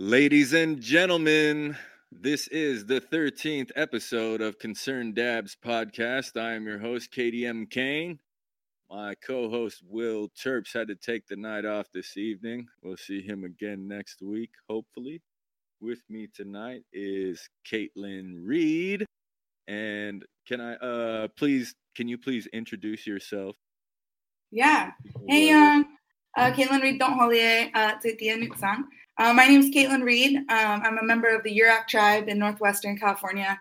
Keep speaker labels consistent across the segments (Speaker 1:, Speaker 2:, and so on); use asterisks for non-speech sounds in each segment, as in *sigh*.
Speaker 1: Ladies and gentlemen, this is the 13th episode of Concerned Dabs podcast. I am your host, KDM Kane. My co host, Will Terps, had to take the night off this evening. We'll see him again next week, hopefully. With me tonight is Caitlin Reed. And can I uh please can you please introduce yourself?
Speaker 2: Yeah. Hey, um, uh, Caitlin Reed Don't uh. Uh, my name is Caitlin Reed. Um, I'm a member of the Yurok tribe in Northwestern California.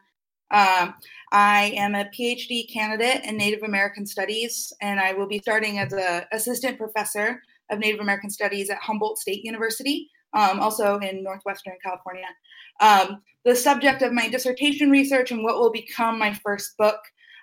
Speaker 2: Um, I am a PhD candidate in Native American Studies, and I will be starting as an assistant professor of Native American Studies at Humboldt State University, um, also in Northwestern California. Um, the subject of my dissertation research and what will become my first book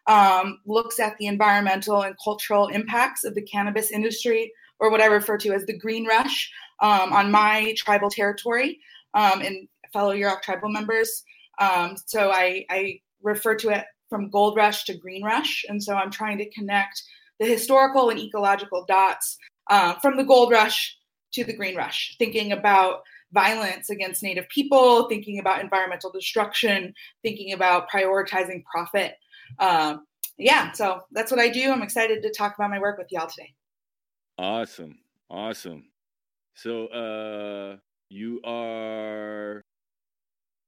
Speaker 2: um, looks at the environmental and cultural impacts of the cannabis industry, or what I refer to as the green rush, um, on my tribal territory um, and fellow Yurok tribal members. Um, so I, I refer to it from gold rush to green rush. And so I'm trying to connect the historical and ecological dots uh, from the gold rush to the green rush, thinking about violence against Native people, thinking about environmental destruction, thinking about prioritizing profit. Um, yeah, so that's what I do. I'm excited to talk about my work with y'all today.
Speaker 1: Awesome. Awesome. So uh you are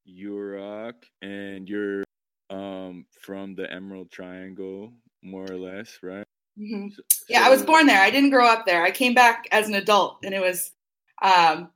Speaker 1: Yurok and you're um from the Emerald Triangle, more or less, right?
Speaker 2: Mm-hmm. So, yeah, I was born there. I didn't grow up there. I came back as an adult, and it was um,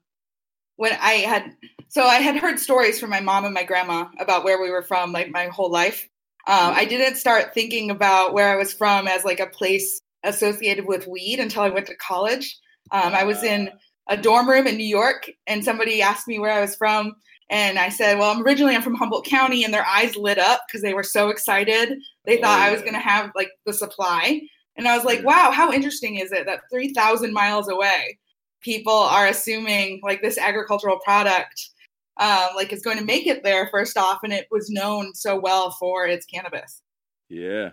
Speaker 2: when I had. So I had heard stories from my mom and my grandma about where we were from, like my whole life. Um, I didn't start thinking about where I was from as like a place associated with weed until I went to college. Um, I was in a dorm room in New York, and somebody asked me where I was from, and I said, "Well, I'm originally I'm from Humboldt County," and their eyes lit up because they were so excited. They thought oh, yeah. I was going to have like the supply, and I was like, "Wow, how interesting is it that 3,000 miles away, people are assuming like this agricultural product." Um, like is going to make it there first off, and it was known so well for its cannabis.
Speaker 1: Yeah,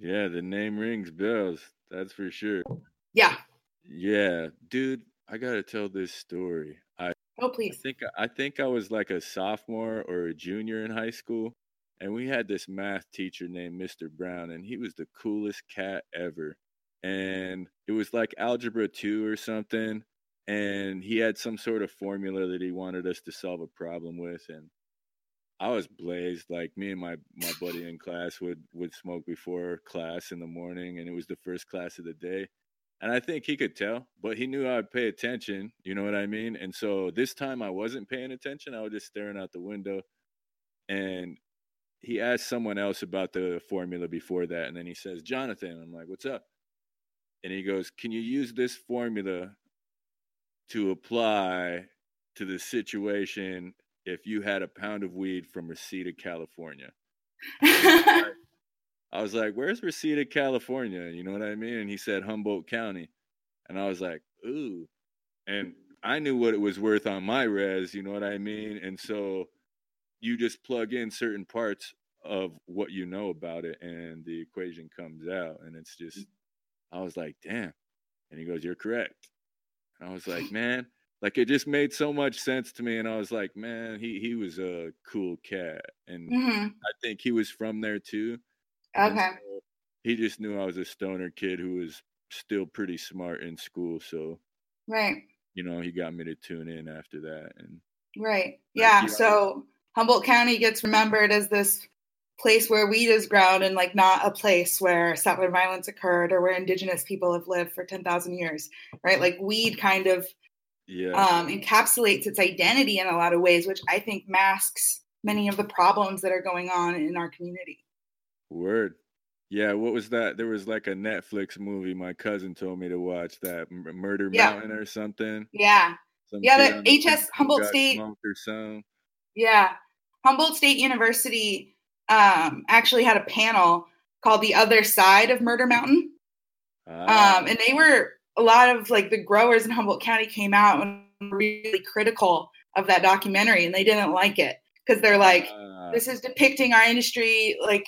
Speaker 1: yeah, the name rings bells. That's for sure.
Speaker 2: Yeah.
Speaker 1: Yeah, dude, I gotta tell this story. I
Speaker 2: oh please.
Speaker 1: I think I think I was like a sophomore or a junior in high school, and we had this math teacher named Mr. Brown, and he was the coolest cat ever. And it was like algebra two or something, and he had some sort of formula that he wanted us to solve a problem with, and I was blazed. Like me and my my buddy in class would would smoke before class in the morning, and it was the first class of the day. And I think he could tell, but he knew I'd pay attention. You know what I mean? And so this time I wasn't paying attention. I was just staring out the window. And he asked someone else about the formula before that. And then he says, Jonathan, I'm like, what's up? And he goes, Can you use this formula to apply to the situation if you had a pound of weed from Reseda, California? *laughs* I was like, "Where's Reseda, California?" You know what I mean? And he said Humboldt County, and I was like, "Ooh," and I knew what it was worth on my res. You know what I mean? And so you just plug in certain parts of what you know about it, and the equation comes out, and it's just. I was like, "Damn," and he goes, "You're correct." And I was like, "Man." Like it just made so much sense to me, and I was like, "Man, he he was a cool cat," and mm-hmm. I think he was from there too
Speaker 2: Okay.
Speaker 1: So he just knew I was a stoner kid who was still pretty smart in school. So,
Speaker 2: right.
Speaker 1: You know, he got me to tune in after that. And
Speaker 2: right. Yeah. So Humboldt County gets remembered as this place where weed is grown and like not a place where settler violence occurred or where indigenous people have lived for 10,000 years, right? Like weed kind of yeah. um, encapsulates its identity in a lot of ways, which I think masks many of the problems that are going on in our community.
Speaker 1: Word. Yeah, what was that? There was like a Netflix movie my cousin told me to watch that Murder yeah. Mountain or something.
Speaker 2: Yeah. Some yeah, the HS Humboldt State or
Speaker 1: some.
Speaker 2: Yeah. Humboldt State University um, actually had a panel called The Other Side of Murder Mountain. Ah. Um, and they were a lot of like the growers in Humboldt County came out and were really critical of that documentary and they didn't like it because they're like, ah. this is depicting our industry like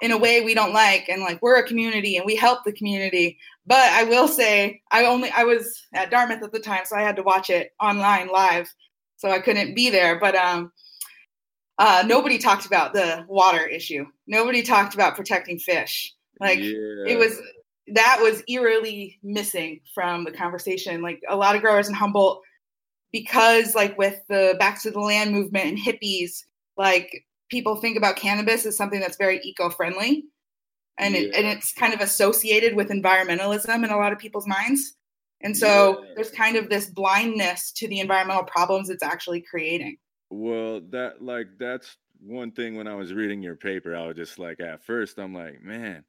Speaker 2: in a way we don't like and like we're a community and we help the community but i will say i only i was at dartmouth at the time so i had to watch it online live so I couldn't be there. But um, uh, nobody talked about the water issue. Nobody talked about protecting fish. Like yeah. it was that was eerily missing from the conversation. Like a lot of growers in Humboldt, because like with the back to the land movement and hippies, like people think about cannabis as something that's very eco-friendly. And, yeah. it, and it's kind of associated with environmentalism in a lot of people's minds. And so yeah. there's kind of this blindness to the environmental problems it's actually creating.
Speaker 1: Well, that like that's one thing when I was reading your paper, I was just like at first I'm like, man,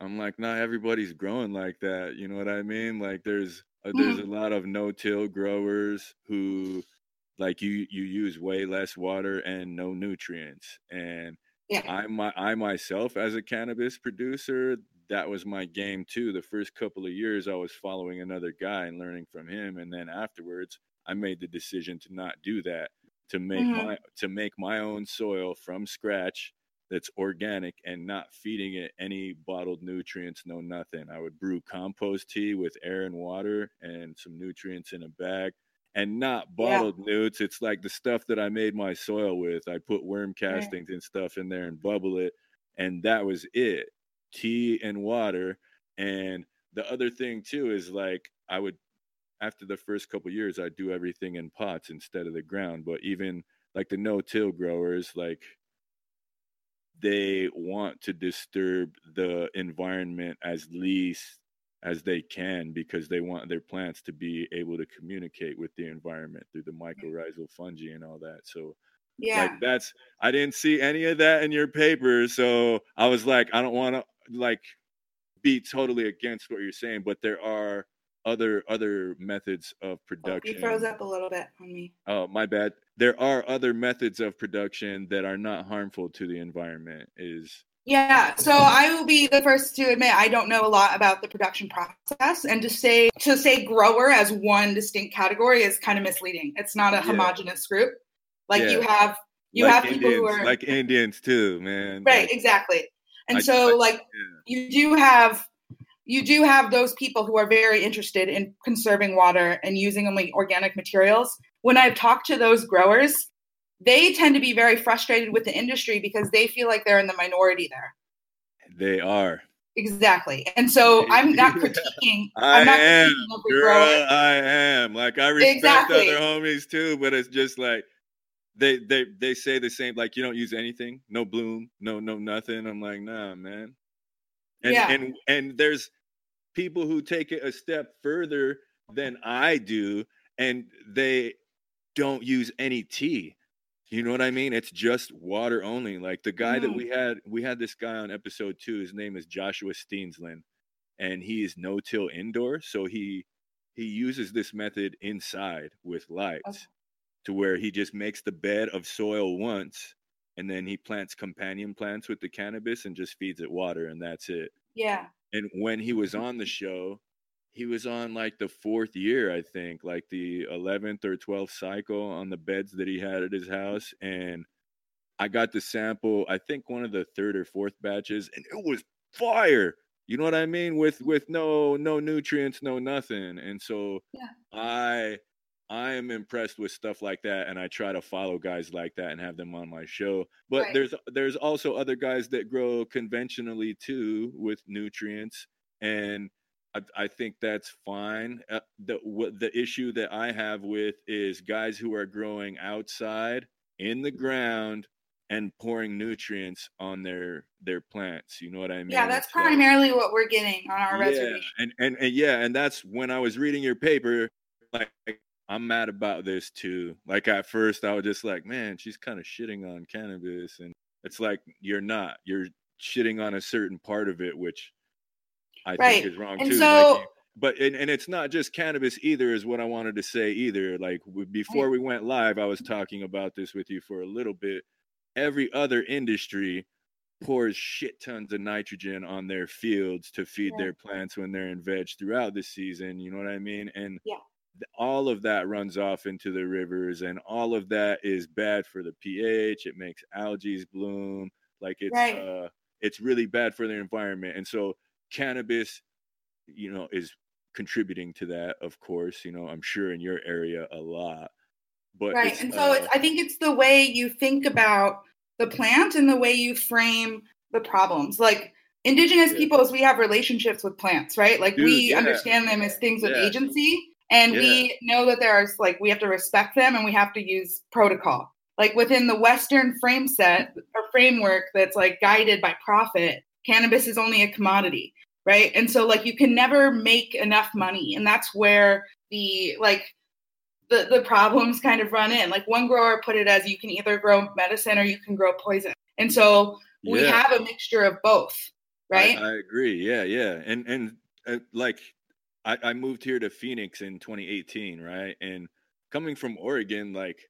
Speaker 1: I'm like, not everybody's growing like that. You know what I mean? Like there's uh, there's mm-hmm. a lot of no-till growers who like you you use way less water and no nutrients. And yeah. I my I myself as a cannabis producer, that was my game too. The first couple of years I was following another guy and learning from him and then afterwards I made the decision to not do that to make mm-hmm. my to make my own soil from scratch that's organic and not feeding it any bottled nutrients, no nothing. I would brew compost tea with air and water and some nutrients in a bag and not bottled yeah. nutes. It's like the stuff that I made my soil with. I put worm castings right. and stuff in there and bubble it. And that was it. Tea and water. And the other thing too is like I would after the first couple years, I'd do everything in pots instead of the ground. But even like the no-till growers, like they want to disturb the environment as least as they can because they want their plants to be able to communicate with the environment through the mycorrhizal fungi and all that. So yeah, like that's I didn't see any of that in your paper, so I was like, I don't want to like be totally against what you're saying, but there are other other methods of production.
Speaker 2: Oh, he froze up a little bit on me.
Speaker 1: Oh, my bad. There are other methods of production that are not harmful to the environment. Is
Speaker 2: yeah, so I will be the first to admit I don't know a lot about the production process, and to say to say grower as one distinct category is kind of misleading. It's not a yeah. homogenous group. Like yeah. you have you like have
Speaker 1: Indians,
Speaker 2: people who are
Speaker 1: like Indians too, man.
Speaker 2: Right,
Speaker 1: like,
Speaker 2: exactly. And I, so, I, like, yeah. you do have you do have those people who are very interested in conserving water and using only organic materials. When I've talked to those growers, they tend to be very frustrated with the industry because they feel like they're in the minority there.
Speaker 1: They are.
Speaker 2: Exactly. And so I'm not *laughs* critiquing.
Speaker 1: I
Speaker 2: I'm not
Speaker 1: am. Girl, grower. I am. Like I respect exactly. other homies too, but it's just like they they they say the same like you don't use anything, no bloom, no no nothing. I'm like, nah, man. And yeah. and and there's people who take it a step further than I do, and they don't use any tea. You know what I mean? It's just water only. Like the guy mm. that we had, we had this guy on episode two. His name is Joshua Steensland, and he is no till indoor. So he he uses this method inside with lights okay. to where he just makes the bed of soil once and then he plants companion plants with the cannabis and just feeds it water and that's it.
Speaker 2: Yeah.
Speaker 1: And when he was *laughs* on the show, he was on like the fourth year, I think, like the 11th or 12th cycle on the beds that he had at his house. And I got to sample, I think one of the third or fourth batches, and it was fire. You know what I mean? With with no no nutrients, no nothing. And so yeah. I I am impressed with stuff like that, and I try to follow guys like that and have them on my show. But right. there's there's also other guys that grow conventionally too with nutrients, and I, I think that's fine. Uh, the what the issue that I have with is guys who are growing outside in the ground and pouring nutrients on their their plants. You know what I mean?
Speaker 2: Yeah, that's so, primarily what we're getting on our yeah, reservation.
Speaker 1: And, and and yeah, and that's when I was reading your paper, like I'm mad about this too. Like at first, I was just like, man, she's kind of shitting on cannabis, and it's like you're not. You're shitting on a certain part of it, which I right. think is wrong and too. So, like, but and, and it's not just cannabis either, is what I wanted to say either. Like before we went live, I was talking about this with you for a little bit. Every other industry pours shit tons of nitrogen on their fields to feed yeah. their plants when they're in veg throughout the season. You know what I mean? And
Speaker 2: yeah
Speaker 1: all of that runs off into the rivers and all of that is bad for the ph it makes algae bloom like it's right. uh it's really bad for the environment and so cannabis you know is contributing to that of course you know i'm sure in your area a lot But
Speaker 2: right, and so uh, it's, I think it's the way you think about the plant and the way you frame the problems. Like indigenous yeah. peoples, we have relationships with plants, right? Like Dude, we yeah. understand them as things with yeah. agency, and we know that there's like we have to respect them and we have to use protocol. Like within the Western frame set or framework that's like guided by profit, cannabis is only a commodity right? And so like you can never make enough money and that's where the like the the problems kind of run in. Like one grower put it as you can either grow medicine or you can grow poison. And so we yeah. have a mixture of both right?
Speaker 1: I, I agree. Yeah yeah. And and uh, like I, I moved here to phoenix in 2018 right? And coming from oregon like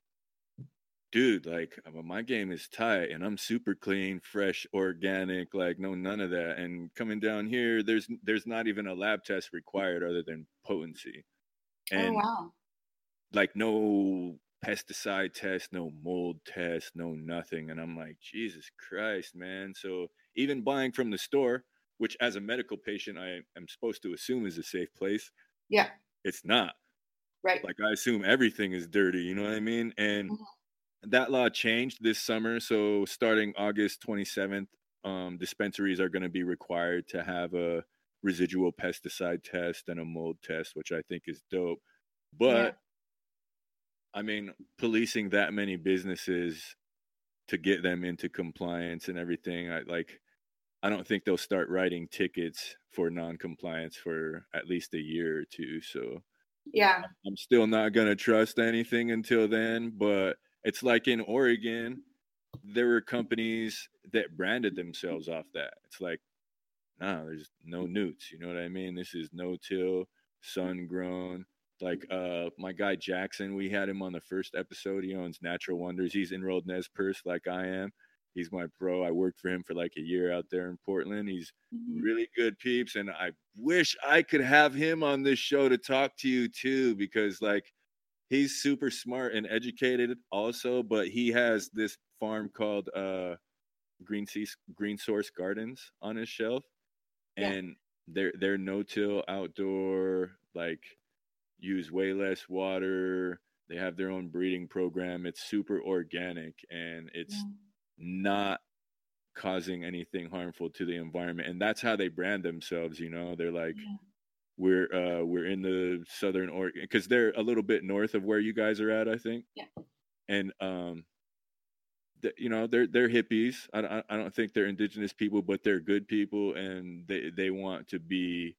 Speaker 1: dude, like uh, my game is tight and I'm super clean, fresh, organic, like no none of that. And coming down here, there's there's not even a lab test required other than potency.
Speaker 2: Oh, and oh wow.
Speaker 1: Like no pesticide test, no mold test, no nothing. And I'm like, Jesus Christ, man. So even buying from the store, which as a medical patient I am supposed to assume is a safe place.
Speaker 2: Yeah.
Speaker 1: It's not.
Speaker 2: Right.
Speaker 1: Like I assume everything is dirty, you know what I mean? And mm-hmm that law changed this summer. So starting August 27th, um, dispensaries are going to be required to have a residual pesticide test and a mold test, which I think is dope. But yeah. I mean, policing that many businesses to get them into compliance and everything, I like. I don't think they'll start writing tickets for non-compliance for at least a year or two. So
Speaker 2: yeah,
Speaker 1: I'm still not gonna trust anything until then. But it's like in Oregon, there were companies that branded themselves off that. It's like, no, there's no nutes. You know what I mean? This is no till, sun grown. Like uh my guy Jackson, we had him on the first episode. He owns Natural Wonders. He's enrolled Nez Perce like I am. He's my bro. I worked for him for like a year out there in Portland. He's mm-hmm. really good peeps. And I wish I could have him on this show to talk to you too, because like he's super smart and educated also, but he has this farm called uh Green Sea Green Source Gardens on his shelf. Yeah. And they're they're no till outdoor, like use way less water. They have their own breeding program. It's super organic and it's yeah. not causing anything harmful to the environment. And that's how they brand themselves, you know. They're like yeah we're uh we're in the southern Oregon because they're a little bit north of where you guys are at, I think.
Speaker 2: Yeah.
Speaker 1: And um, the, you know they're they're hippies. I, I don't think they're indigenous people, but they're good people, and they they want to be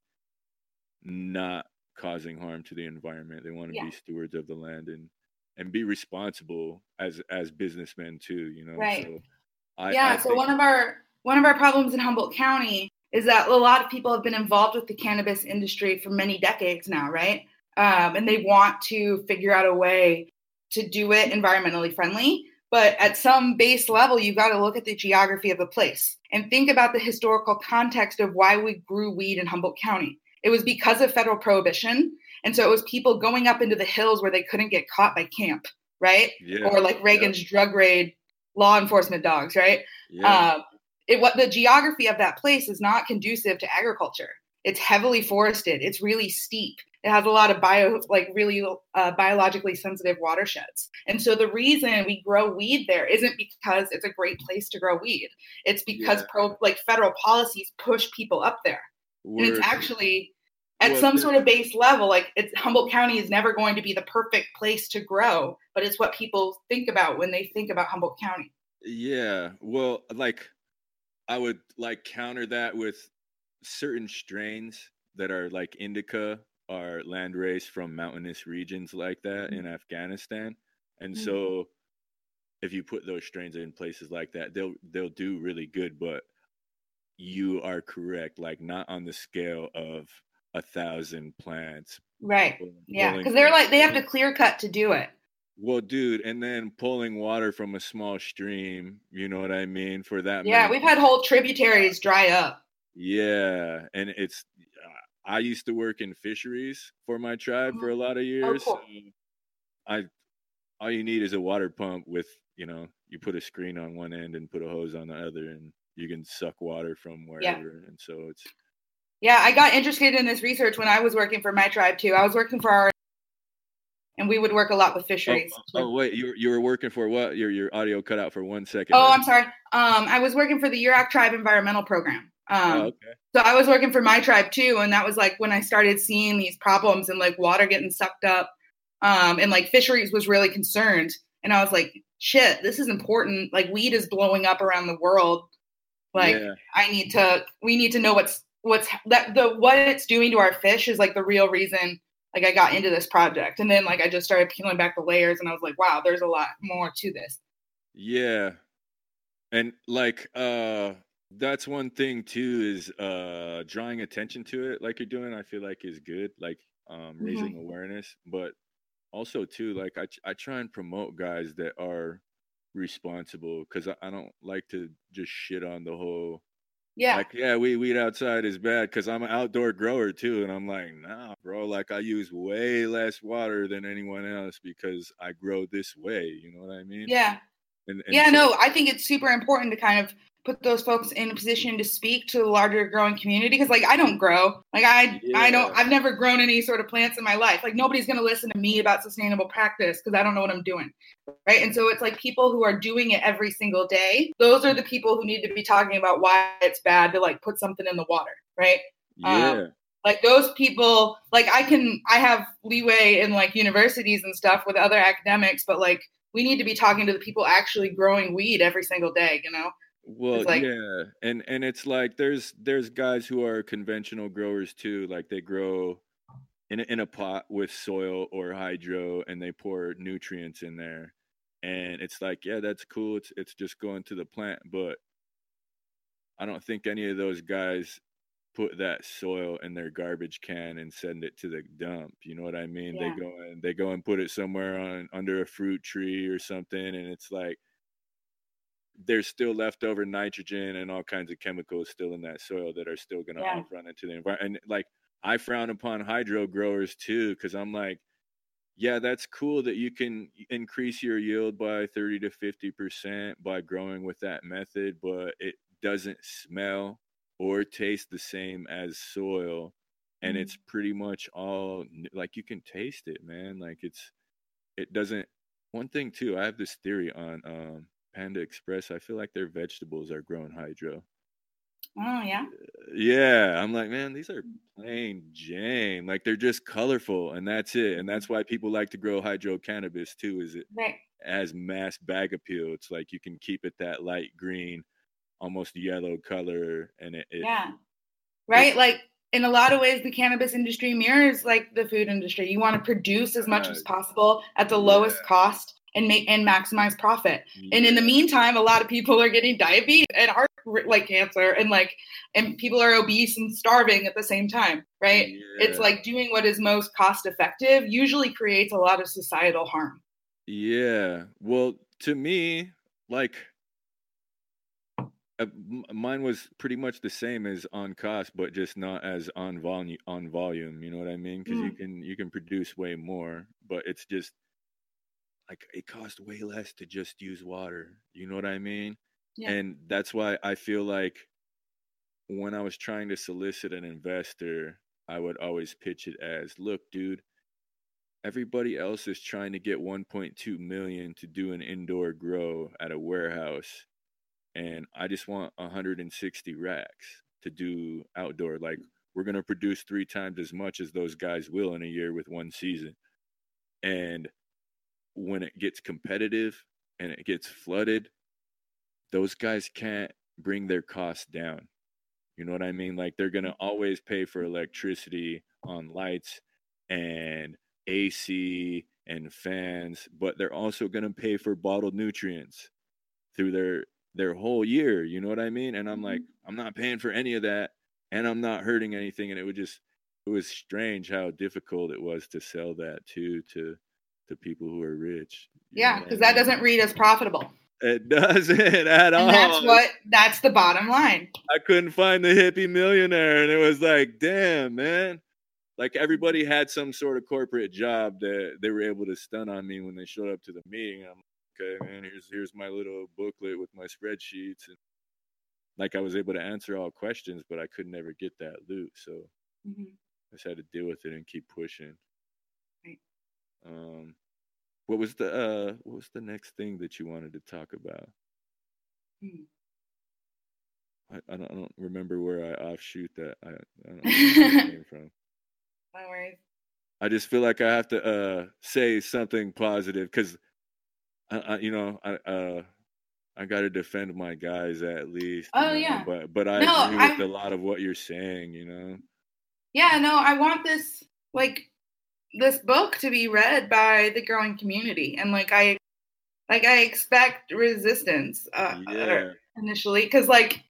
Speaker 1: not causing harm to the environment. They want to yeah. be stewards of the land and and be responsible as as businessmen too. You know.
Speaker 2: Right. So I, yeah. I so think, one of our one of our problems in Humboldt County is that a lot of people have been involved with the cannabis industry for many decades now, right? Um, and they want to figure out a way to do it environmentally friendly. But at some base level, you've got to look at the geography of the place and think about the historical context of why we grew weed in Humboldt County. It was because of federal prohibition. And so it was people going up into the hills where they couldn't get caught by camp, right? Yeah, or like Reagan's yeah. drug raid law enforcement dogs, right? Yeah. Uh, it what the geography of that place is not conducive to agriculture. It's heavily forested. It's really steep. It has a lot of bio, like really uh, biologically sensitive watersheds. And so the reason we grow weed there isn't because it's a great place to grow weed. It's because yeah. pro, like federal policies push people up there. Word. And it's actually at well, some sort of base level, like it's Humboldt County is never going to be the perfect place to grow, but it's what people think about when they think about Humboldt County.
Speaker 1: Yeah. Well, like I would like counter that with certain strains that are like indica are land raised from mountainous regions like that mm-hmm. in Afghanistan. And mm-hmm. so if you put those strains in places like that, they'll they'll do really good, but you are correct, like not on the scale of a thousand plants.
Speaker 2: Right. Yeah. Because they're like they have to clear cut to do it.
Speaker 1: Well, dude, and then pulling water from a small stream, you know what I mean? For that.
Speaker 2: Yeah, we've had whole tributaries dry up.
Speaker 1: Yeah, and it's. I used to work in fisheries for my tribe for a mm-hmm. lot of oh, years. Oh, cool. I, all you need is a water pump with, you know, you put a screen on one end and put a hose on the other, and you can suck water from wherever. Yeah. And so it's.
Speaker 2: Yeah, I got interested in this research when I was working for my tribe too. I was working for our and we would work a lot with fisheries.
Speaker 1: Oh, oh, wait, you you were working for what? Your your audio cut out for one second.
Speaker 2: Oh, I'm sorry. Um, I was working for the Yurok Tribe Environmental Program. Um, oh, okay. So I was working for my tribe too, and that was like when I started seeing these problems and like water getting sucked up, um, and like fisheries was really concerned. And I was like, shit, this is important. Like weed is blowing up around the world. Like yeah. I need to, we need to know what's what's that the what it's doing to our fish is like the real reason like I got into this project. And then like I just started peeling back the layers and I was like, wow, there's a lot more to this.
Speaker 1: Yeah. And like uh that's one thing too is uh drawing attention to it like you're doing I feel like is good like um raising mm-hmm. awareness but also too like I I try and promote guys that are responsible cuz I, I don't like to just shit on the whole
Speaker 2: yeah.
Speaker 1: Like, yeah, we weed outside is bad because I'm an outdoor grower too. And I'm like, nah, bro, like I use way less water than anyone else because I grow this way. You know what I mean?
Speaker 2: Yeah. And, and yeah, so- no, I think it's super important to kind of put those folks in a position to speak to the larger growing community because like I don't grow. Like I yeah. I don't I've never grown any sort of plants in my life. Like nobody's going to listen to me about sustainable practice because I don't know what I'm doing. Right? And so it's like people who are doing it every single day. Those are the people who need to be talking about why it's bad to like put something in the water, right?
Speaker 1: Yeah. Um,
Speaker 2: like those people like I can I have leeway in like universities and stuff with other academics, but like we need to be talking to the people actually growing weed every single day, you know?
Speaker 1: Well, like, yeah, and and it's like there's there's guys who are conventional growers too, like they grow in a, in a pot with soil or hydro, and they pour nutrients in there, and it's like, yeah, that's cool. It's it's just going to the plant, but I don't think any of those guys put that soil in their garbage can and send it to the dump. You know what I mean? Yeah. They go and they go and put it somewhere on under a fruit tree or something, and it's like there's still leftover nitrogen and all kinds of chemicals still in that soil that are still going to yeah. run into the environment. And like I frown upon hydro growers too, because I'm like, yeah, that's cool that you can increase your yield by 30 to 50% by growing with that method, but it doesn't smell or taste the same as soil. And mm-hmm. it's pretty much all like you can taste it, man. Like it's, it doesn't. One thing too, I have this theory on um, Panda Express, I feel like their vegetables are grown hydro.
Speaker 2: Oh yeah.
Speaker 1: Yeah, I'm like, man, these are plain Jane. Like they're just colorful, and that's it. And that's why people like to grow hydro cannabis too. Is it
Speaker 2: right.
Speaker 1: has mass bag appeal? It's like you can keep it that light green, almost yellow color, and it. it
Speaker 2: yeah. Right, like in a lot of ways, the cannabis industry mirrors like the food industry. You want to produce as much uh, as possible at the yeah. lowest cost and make and maximize profit. Yeah. And in the meantime, a lot of people are getting diabetes and heart like cancer and like and people are obese and starving at the same time, right? Yeah. It's like doing what is most cost effective usually creates a lot of societal harm.
Speaker 1: Yeah. Well, to me, like uh, mine was pretty much the same as on cost but just not as on volume on volume you know what i mean because mm. you can you can produce way more but it's just like it costs way less to just use water. You know what I mean? Yeah. And that's why I feel like when I was trying to solicit an investor, I would always pitch it as, "Look, dude, everybody else is trying to get 1.2 million to do an indoor grow at a warehouse, and I just want 160 racks to do outdoor like we're going to produce 3 times as much as those guys will in a year with one season." And when it gets competitive and it gets flooded, those guys can't bring their costs down. You know what I mean? Like they're going to always pay for electricity on lights and AC and fans, but they're also going to pay for bottled nutrients through their their whole year, you know what I mean? And I'm like, mm-hmm. I'm not paying for any of that and I'm not hurting anything and it would just it was strange how difficult it was to sell that too to to people who are rich.
Speaker 2: Yeah, because that doesn't read as profitable.
Speaker 1: It doesn't *laughs* at all.
Speaker 2: That's what that's the bottom line.
Speaker 1: I couldn't find the hippie millionaire, and it was like, damn, man. Like everybody had some sort of corporate job that they were able to stun on me when they showed up to the meeting. I'm like, okay, man, here's here's my little booklet with my spreadsheets, and like I was able to answer all questions, but I could never get that loot. So mm-hmm. I just had to deal with it and keep pushing. Um, what was the uh, what was the next thing that you wanted to talk about?
Speaker 2: Hmm.
Speaker 1: I, I, don't, I don't remember where I offshoot that. I, I don't *laughs* know where it came from.
Speaker 2: No worries.
Speaker 1: I just feel like I have to uh, say something positive because, you know, I uh, I got to defend my guys at least.
Speaker 2: Oh
Speaker 1: you know?
Speaker 2: yeah.
Speaker 1: But but I
Speaker 2: No,
Speaker 1: agree with a lot of what you're saying. You know.
Speaker 2: Yeah, no, I want this like this book to be read by the growing community, and like I, like I expect resistance uh,
Speaker 1: Yeah.
Speaker 2: initially, because like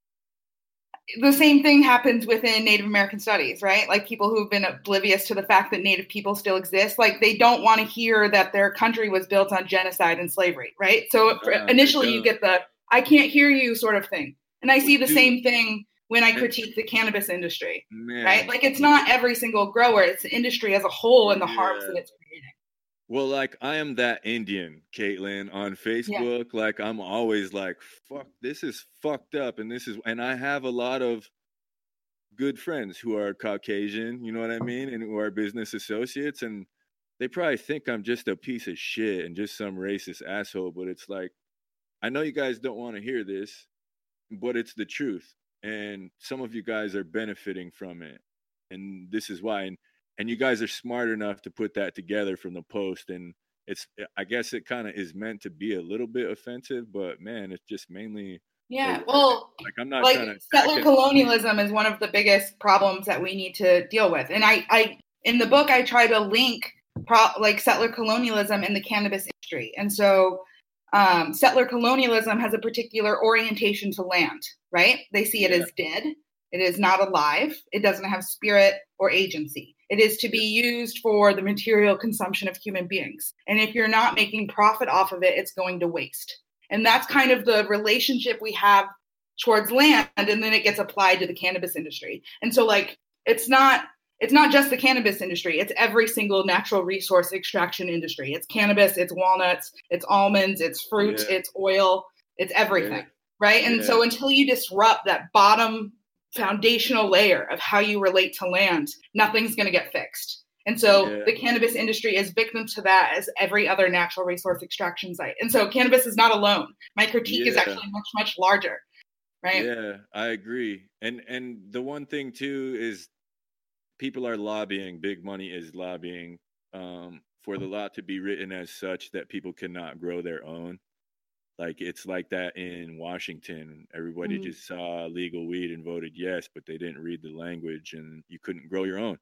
Speaker 2: the same thing happens within Native American studies, right? Like people who've been oblivious to the fact that Native people still exist, like they don't want to hear that their country was built on genocide and slavery, right? So for-
Speaker 1: No, they
Speaker 2: initially, you get the "I can't hear you" sort of thing, and I see the
Speaker 1: Dude.
Speaker 2: same thing when I critique the cannabis industry
Speaker 1: Man.
Speaker 2: right? Like it's not every single grower; it's the industry as a whole and the harms that it's creating.
Speaker 1: Well, like I am that Indian, Caitlin, on Facebook. Like I'm always like, fuck, this is fucked up. And this is and I have a lot of good friends who are Caucasian, you know what I mean? And who are business associates. And they probably think I'm just a piece of shit and just some racist asshole. But it's like, I know you guys don't want to hear this, but it's the truth. And some of you guys are benefiting from it. And this is why. And and you guys are smart enough to put that together from the post and it's i guess it kind of is meant to be a little bit offensive but man it's just mainly
Speaker 2: Yeah,
Speaker 1: Oh,
Speaker 2: well,
Speaker 1: like i'm not
Speaker 2: like
Speaker 1: trying to
Speaker 2: settler colonialism is one of the biggest problems that we need to deal with, and I, I in the book I try to link pro- like settler colonialism and the cannabis industry, and so. Um, settler colonialism has a particular orientation to land, right? They see it
Speaker 1: Yeah.
Speaker 2: as dead. It is not alive. It doesn't have spirit or agency. It is to be used for the material consumption of human beings. And if you're not making profit off of it, it's going to waste. And that's kind of the relationship we have towards land and then it gets applied to the cannabis industry. And so like it's not it's not just the cannabis industry, it's every single natural resource extraction industry. It's cannabis, it's walnuts, it's almonds, it's fruit,
Speaker 1: Yeah.
Speaker 2: it's oil, it's everything
Speaker 1: Yeah.
Speaker 2: right? And so until you disrupt that bottom foundational layer of how you relate to land, nothing's going to get fixed. And so
Speaker 1: Yeah.
Speaker 2: the cannabis industry is victim to that as every other natural resource extraction site. And so cannabis is not alone. My critique is actually much much larger, right?
Speaker 1: yeah i agree and and the one thing too is people are lobbying big money is lobbying um for the law to be written as such that people cannot grow their own like it's like that in washington everybody
Speaker 2: Mhm.
Speaker 1: just saw legal weed and voted yes but they didn't read the language and you couldn't grow your own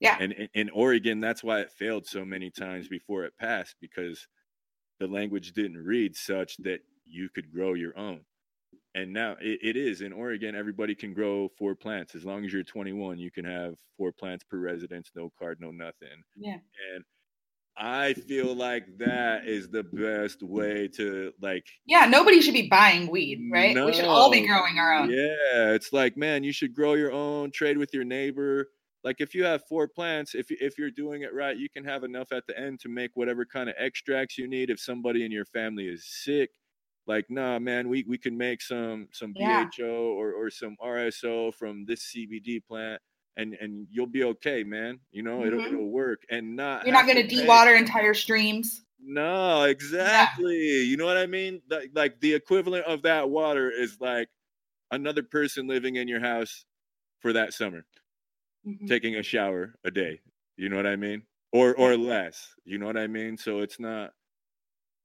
Speaker 2: Yeah.
Speaker 1: and in oregon that's why it failed so many times before it passed because the language didn't read such that you could grow your own and now it, it is in oregon everybody can grow four plants as long as you're 21 you can have four plants per residence no card no nothing
Speaker 2: Yeah.
Speaker 1: and i feel like that is the best way to like
Speaker 2: Yeah, nobody should be buying weed, right? we should all be growing our own.
Speaker 1: yeah it's like man you should grow your own trade with your neighbor like if you have four plants if, if you're doing it right you can have enough at the end to make whatever kind of extracts you need if somebody in your family is sick like nah man we, we can make some some
Speaker 2: Yeah.
Speaker 1: bho or, or some rso from this cbd plant and and you'll be okay man you know it'll,
Speaker 2: Mhm.
Speaker 1: it'll work and not
Speaker 2: You're not going to de-water entire streams.
Speaker 1: no exactly you know what i mean like, like the equivalent of that water is like another person living in your house for that summer
Speaker 2: Mhm.
Speaker 1: taking a shower a day you know what i mean or or less you know what i mean so it's not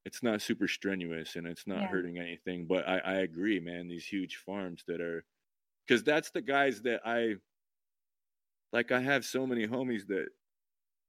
Speaker 1: it's not super strenuous and it's not
Speaker 2: Yeah.
Speaker 1: hurting anything but i i agree man these huge farms that are because that's the guys that i like i have so many homies that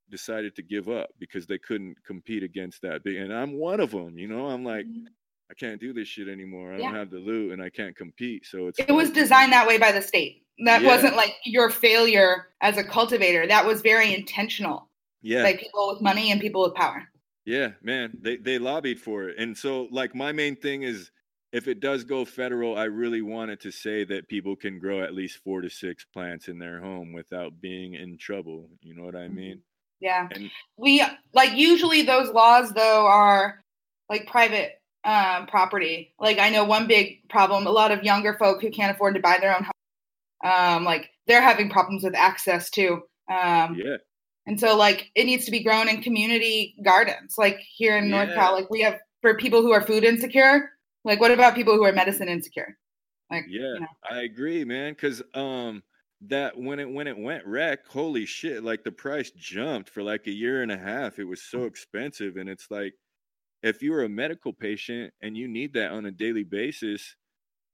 Speaker 1: decided to give up because they couldn't compete against that big and i'm one of them you know i'm like
Speaker 2: Mhm.
Speaker 1: i can't do this shit anymore i
Speaker 2: Yeah.
Speaker 1: don't have the loot and i can't compete so it's
Speaker 2: It was designed that way by the state. That
Speaker 1: Yeah.
Speaker 2: wasn't like your failure as a cultivator. That was very intentional
Speaker 1: yeah
Speaker 2: by people with money and people with power.
Speaker 1: Yeah, man, they they lobbied for it, and so like my main thing is, if it does go federal, I really wanted to say that people can grow at least four to six plants in their home without being in trouble. You know what I mean?
Speaker 2: Yeah.
Speaker 1: And
Speaker 2: We like usually those laws though are like private um, property. Like I know one big problem, a lot of younger folk who can't afford to buy their own home, um, like they're having problems with access too. Um,
Speaker 1: yeah,
Speaker 2: And so like it needs to be grown in community gardens. Like here in yeah. North Cal, like we have for people who are food insecure. Like what about people who are medicine insecure?
Speaker 1: Like yeah, you know. I agree, man. Cause um that when it when it went rec, holy shit, like the price jumped for like a year and a half. It was so expensive. And it's like if you're a medical patient and you need that on a daily basis,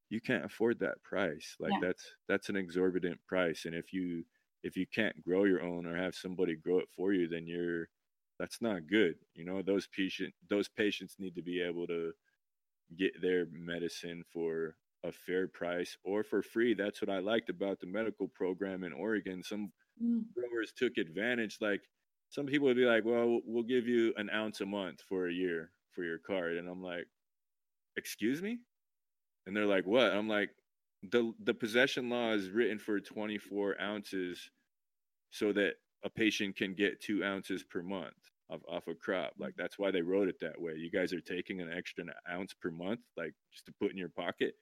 Speaker 1: you can't afford that price. Like yeah. that's that's an exorbitant price. And if you if you can't grow your own or have somebody grow it for you, then you're that's not good. You know, those patient those patients need to be able to get their medicine for a fair price or for free. That's what I liked about the medical program in Oregon. Some mm. growers took advantage. Like some people would be like, "Well, we'll give you an ounce a month for a year for your card," and I'm like, "Excuse me?" And they're like, "What?" I'm like, the the possession law is written for 24 ounces so that a patient can get two ounces per month of, off a crop. Like that's why they wrote it that way. You guys are taking an extra ounce per month like just to put in your pocket.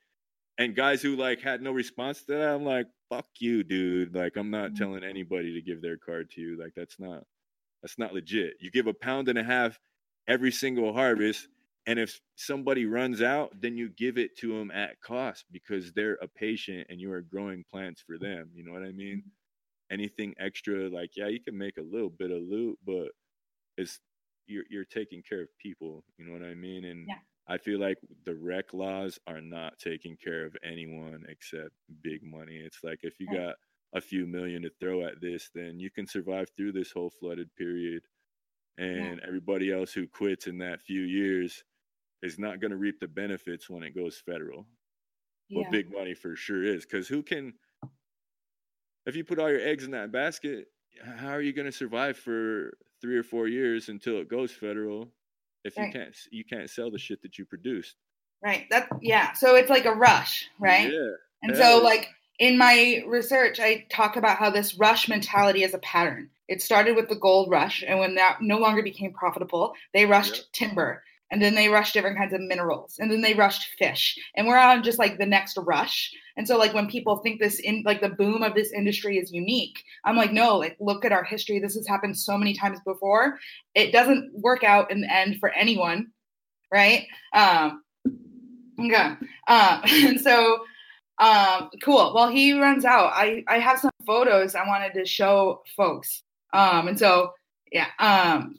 Speaker 1: And guys who like had no response to that i'm like fuck you dude. Like i'm not mm-hmm. telling anybody to give their card to you. Like that's not that's not legit. You give a pound and a half every single harvest and if somebody runs out, then you give it to them at cost because they're a patient and you are growing plants for them. You know what I mean? Mm-hmm. Anything extra, like yeah, you can make a little bit of loot, but it's you're you're taking care of people. You know what I mean? And yeah. I feel like the rec laws are not taking care of anyone except big money. It's like if you got a few million to throw at this, then you can survive through this whole flooded period. And yeah. everybody else who quits in that few years, is not going to reap the benefits when it goes federal. Yeah. Well, big money for sure is because who can, if you put all your eggs in that basket, how are you going to survive for three or four years until it goes federal if right. you can't you can't sell the shit that you produced?
Speaker 2: Right. That yeah. So it's like a rush, right? Yeah. And so like in my research, I talk about how this rush mentality is a pattern. It started with the gold rush, and when that no longer became profitable, they rushed yep. timber and then they rushed different kinds of minerals. And then they rushed fish. And we're on just like the next rush. And so like when people think this in like the boom of this industry is unique i'm like no like look at our history. This has happened so many times before. It doesn't work out in the end for anyone right? Um okay. Um *laughs* and so um cool. Well he runs out. I i have some photos i wanted to show folks. Um and so yeah um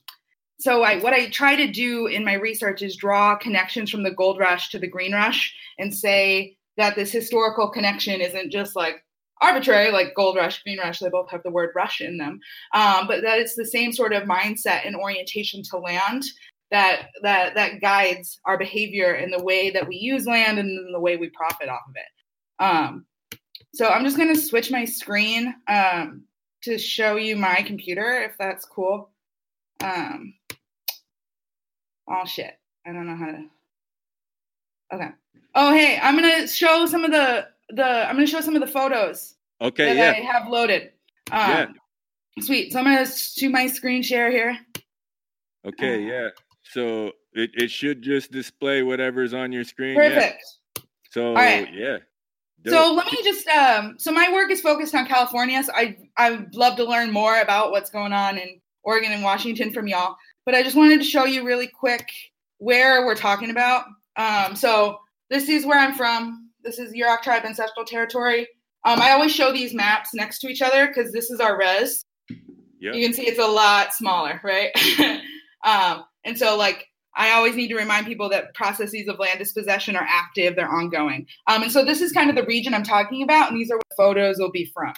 Speaker 2: so I, what I try to do in my research is draw connections from the gold rush to the green rush and say that this historical connection isn't just like arbitrary, like gold rush, green rush, they both have the word rush in them, um, but that it's the same sort of mindset and orientation to land that that that guides our behavior in the way that we use land and the way we profit off of it. Um, so I'm just going to switch my screen um, to show you my computer, if that's cool. Um, oh shit, I don't know how to. Okay. Oh hey, I'm gonna show some of the the I'm gonna show some of the photos.
Speaker 1: Okay.
Speaker 2: That
Speaker 1: yeah.
Speaker 2: I have loaded. Um, yeah. Sweet. So I'm gonna do my screen share here.
Speaker 1: Okay. Uh, yeah. So it, it should just display whatever's on your screen.
Speaker 2: Perfect.
Speaker 1: Yeah. So All right. yeah.
Speaker 2: Dope. So let me just um so my work is focused on California. So I I'd love to learn more about what's going on in Oregon and Washington from y'all. But I just wanted to show you really quick where we're talking about. Um, so this is where I'm from. This is Yurok Tribe Ancestral Territory. Um, I always show these maps next to each other because this is our res. Yep. You can see it's a lot smaller, right? *laughs* um, and so, like, I always need to remind people that processes of land dispossession are active, they're ongoing. Um, and so, this is kind of the region I'm talking about, and these are what photos will be from.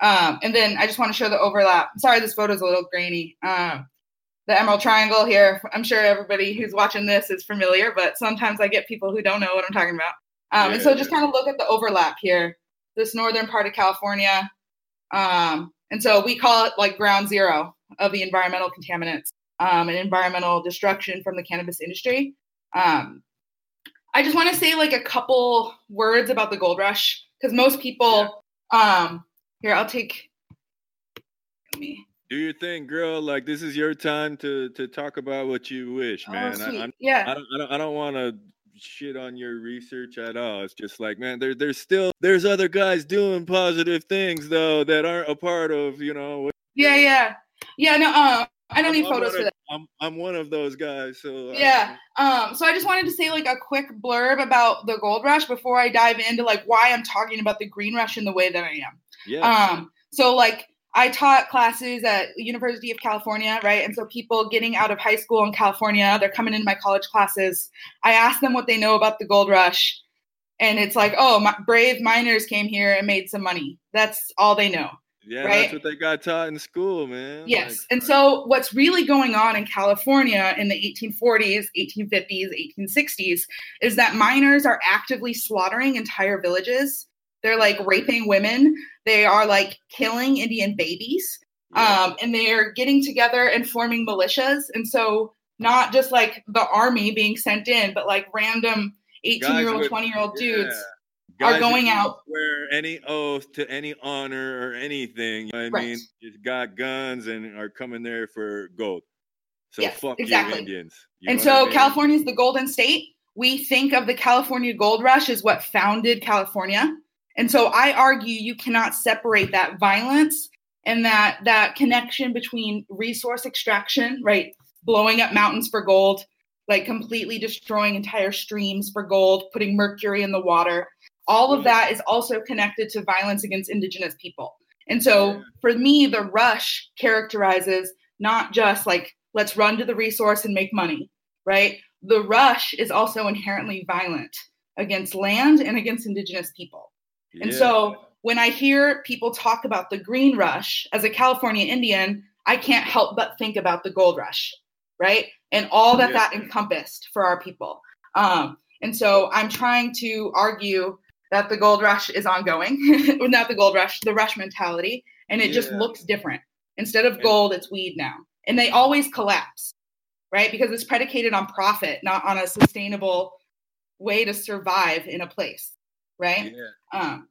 Speaker 2: Um, and then I just want to show the overlap. Sorry, this photo is a little grainy. Um, the Emerald Triangle here. I'm sure everybody who's watching this is familiar, but sometimes I get people who don't know what I'm talking about. Um, yeah, and so just kind of look at the overlap here. This northern part of California. Um, and so we call it like ground zero of the environmental contaminants um, and environmental destruction from the cannabis industry. Um, I just want to say like a couple words about the gold rush because most people um, here, I'll take. me.
Speaker 1: Do your thing, girl. Like this is your time to to talk about what you wish, oh, man.
Speaker 2: Oh, I, I, yeah.
Speaker 1: I don't. I don't, I don't want to shit on your research at all. It's just like, man, there, there's still there's other guys doing positive things though that aren't a part of, you know.
Speaker 2: Yeah, yeah. Yeah, no, um, I don't
Speaker 1: I'm,
Speaker 2: need photos for that.
Speaker 1: I'm, I'm one of those guys. So
Speaker 2: Yeah. Um, so I just wanted to say like a quick blurb about the gold rush before I dive into like why I'm talking about the green rush in the way that I am.
Speaker 1: yeah,
Speaker 2: Um, so like I taught classes at University of California, right? And so people getting out of high school in California, they're coming into my college classes. I ask them what they know about the gold rush, and it's like, oh, my, brave miners came here and made some money. That's all they know.
Speaker 1: yeah,
Speaker 2: right?
Speaker 1: that's what they got taught in school, man.
Speaker 2: Yes.
Speaker 1: Like,
Speaker 2: and so what's really going on in California in the 1840s, 1850s, 1860s is that miners are actively slaughtering entire villages. They're like raping women. They are like killing Indian babies. Um, and they're getting together and forming militias. And so not just like the army being sent in, but like random 18 year old, 20 year old dudes.
Speaker 1: yeah.
Speaker 2: are going out-
Speaker 1: Swear any oath to any honor or anything. You know what I
Speaker 2: Right.
Speaker 1: mean? Just got guns and are coming there for gold. So
Speaker 2: Yes,
Speaker 1: fuck
Speaker 2: exactly.
Speaker 1: you, Indians. You
Speaker 2: and
Speaker 1: what I
Speaker 2: so
Speaker 1: mean?
Speaker 2: California is the golden state. We think of the California gold rush as what founded California. And so I argue you cannot separate that violence and that that connection between resource extraction, right? Blowing up mountains for gold, like completely destroying entire streams for gold, putting mercury in the water. All of
Speaker 1: mm-hmm.
Speaker 2: that is also connected to violence against indigenous people. And so for me, the rush characterizes not just like, let's run to the resource and make money, right? The rush is also inherently violent against land and against indigenous people. And so when I hear people talk about the green rush as a California Indian, I can't help but think about the gold rush, right? And all that
Speaker 1: Yeah.
Speaker 2: that encompassed for our people. Um, and so I'm trying to argue that the gold rush is ongoing, *laughs* not the gold rush, the rush mentality, and it just looks different. Instead of gold, it's weed now. And they always collapse, right? Because it's predicated on profit, not on a sustainable way to survive in a place, right?
Speaker 1: yeah.
Speaker 2: Um,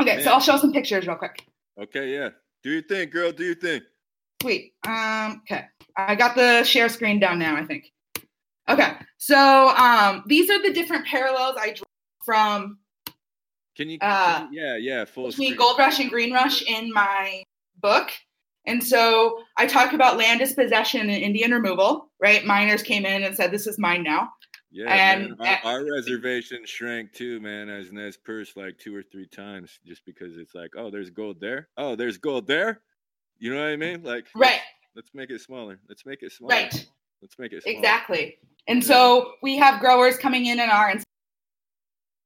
Speaker 2: okay, so I'll show some pictures real quick.
Speaker 1: Okay, yeah. Do your thing, girl. Do your thing.
Speaker 2: Sweet. Um, okay, I got the share screen down now. I think. Okay, so um, these are the different parallels I drew from
Speaker 1: Can you?
Speaker 2: Uh,
Speaker 1: can you- yeah, yeah. Full
Speaker 2: between
Speaker 1: screen.
Speaker 2: Gold Rush and Green Rush in my book. And so I talk about land dispossession and Indian removal, right? Miners came in and said, This is mine now.
Speaker 1: Yeah,
Speaker 2: and-
Speaker 1: man. Our, eh, our eh, reservation shrank too, man, as Nez Perce like two or three times, just because it's like, oh, there's gold there. Oh, there's gold there. You know what I mm, mean? Like,
Speaker 2: Right,
Speaker 1: Let's make it smaller. Let's make it smaller.
Speaker 2: right.
Speaker 1: Let's make it smaller.
Speaker 2: Exactly. And
Speaker 1: Yeah.
Speaker 2: so we have growers coming in and our and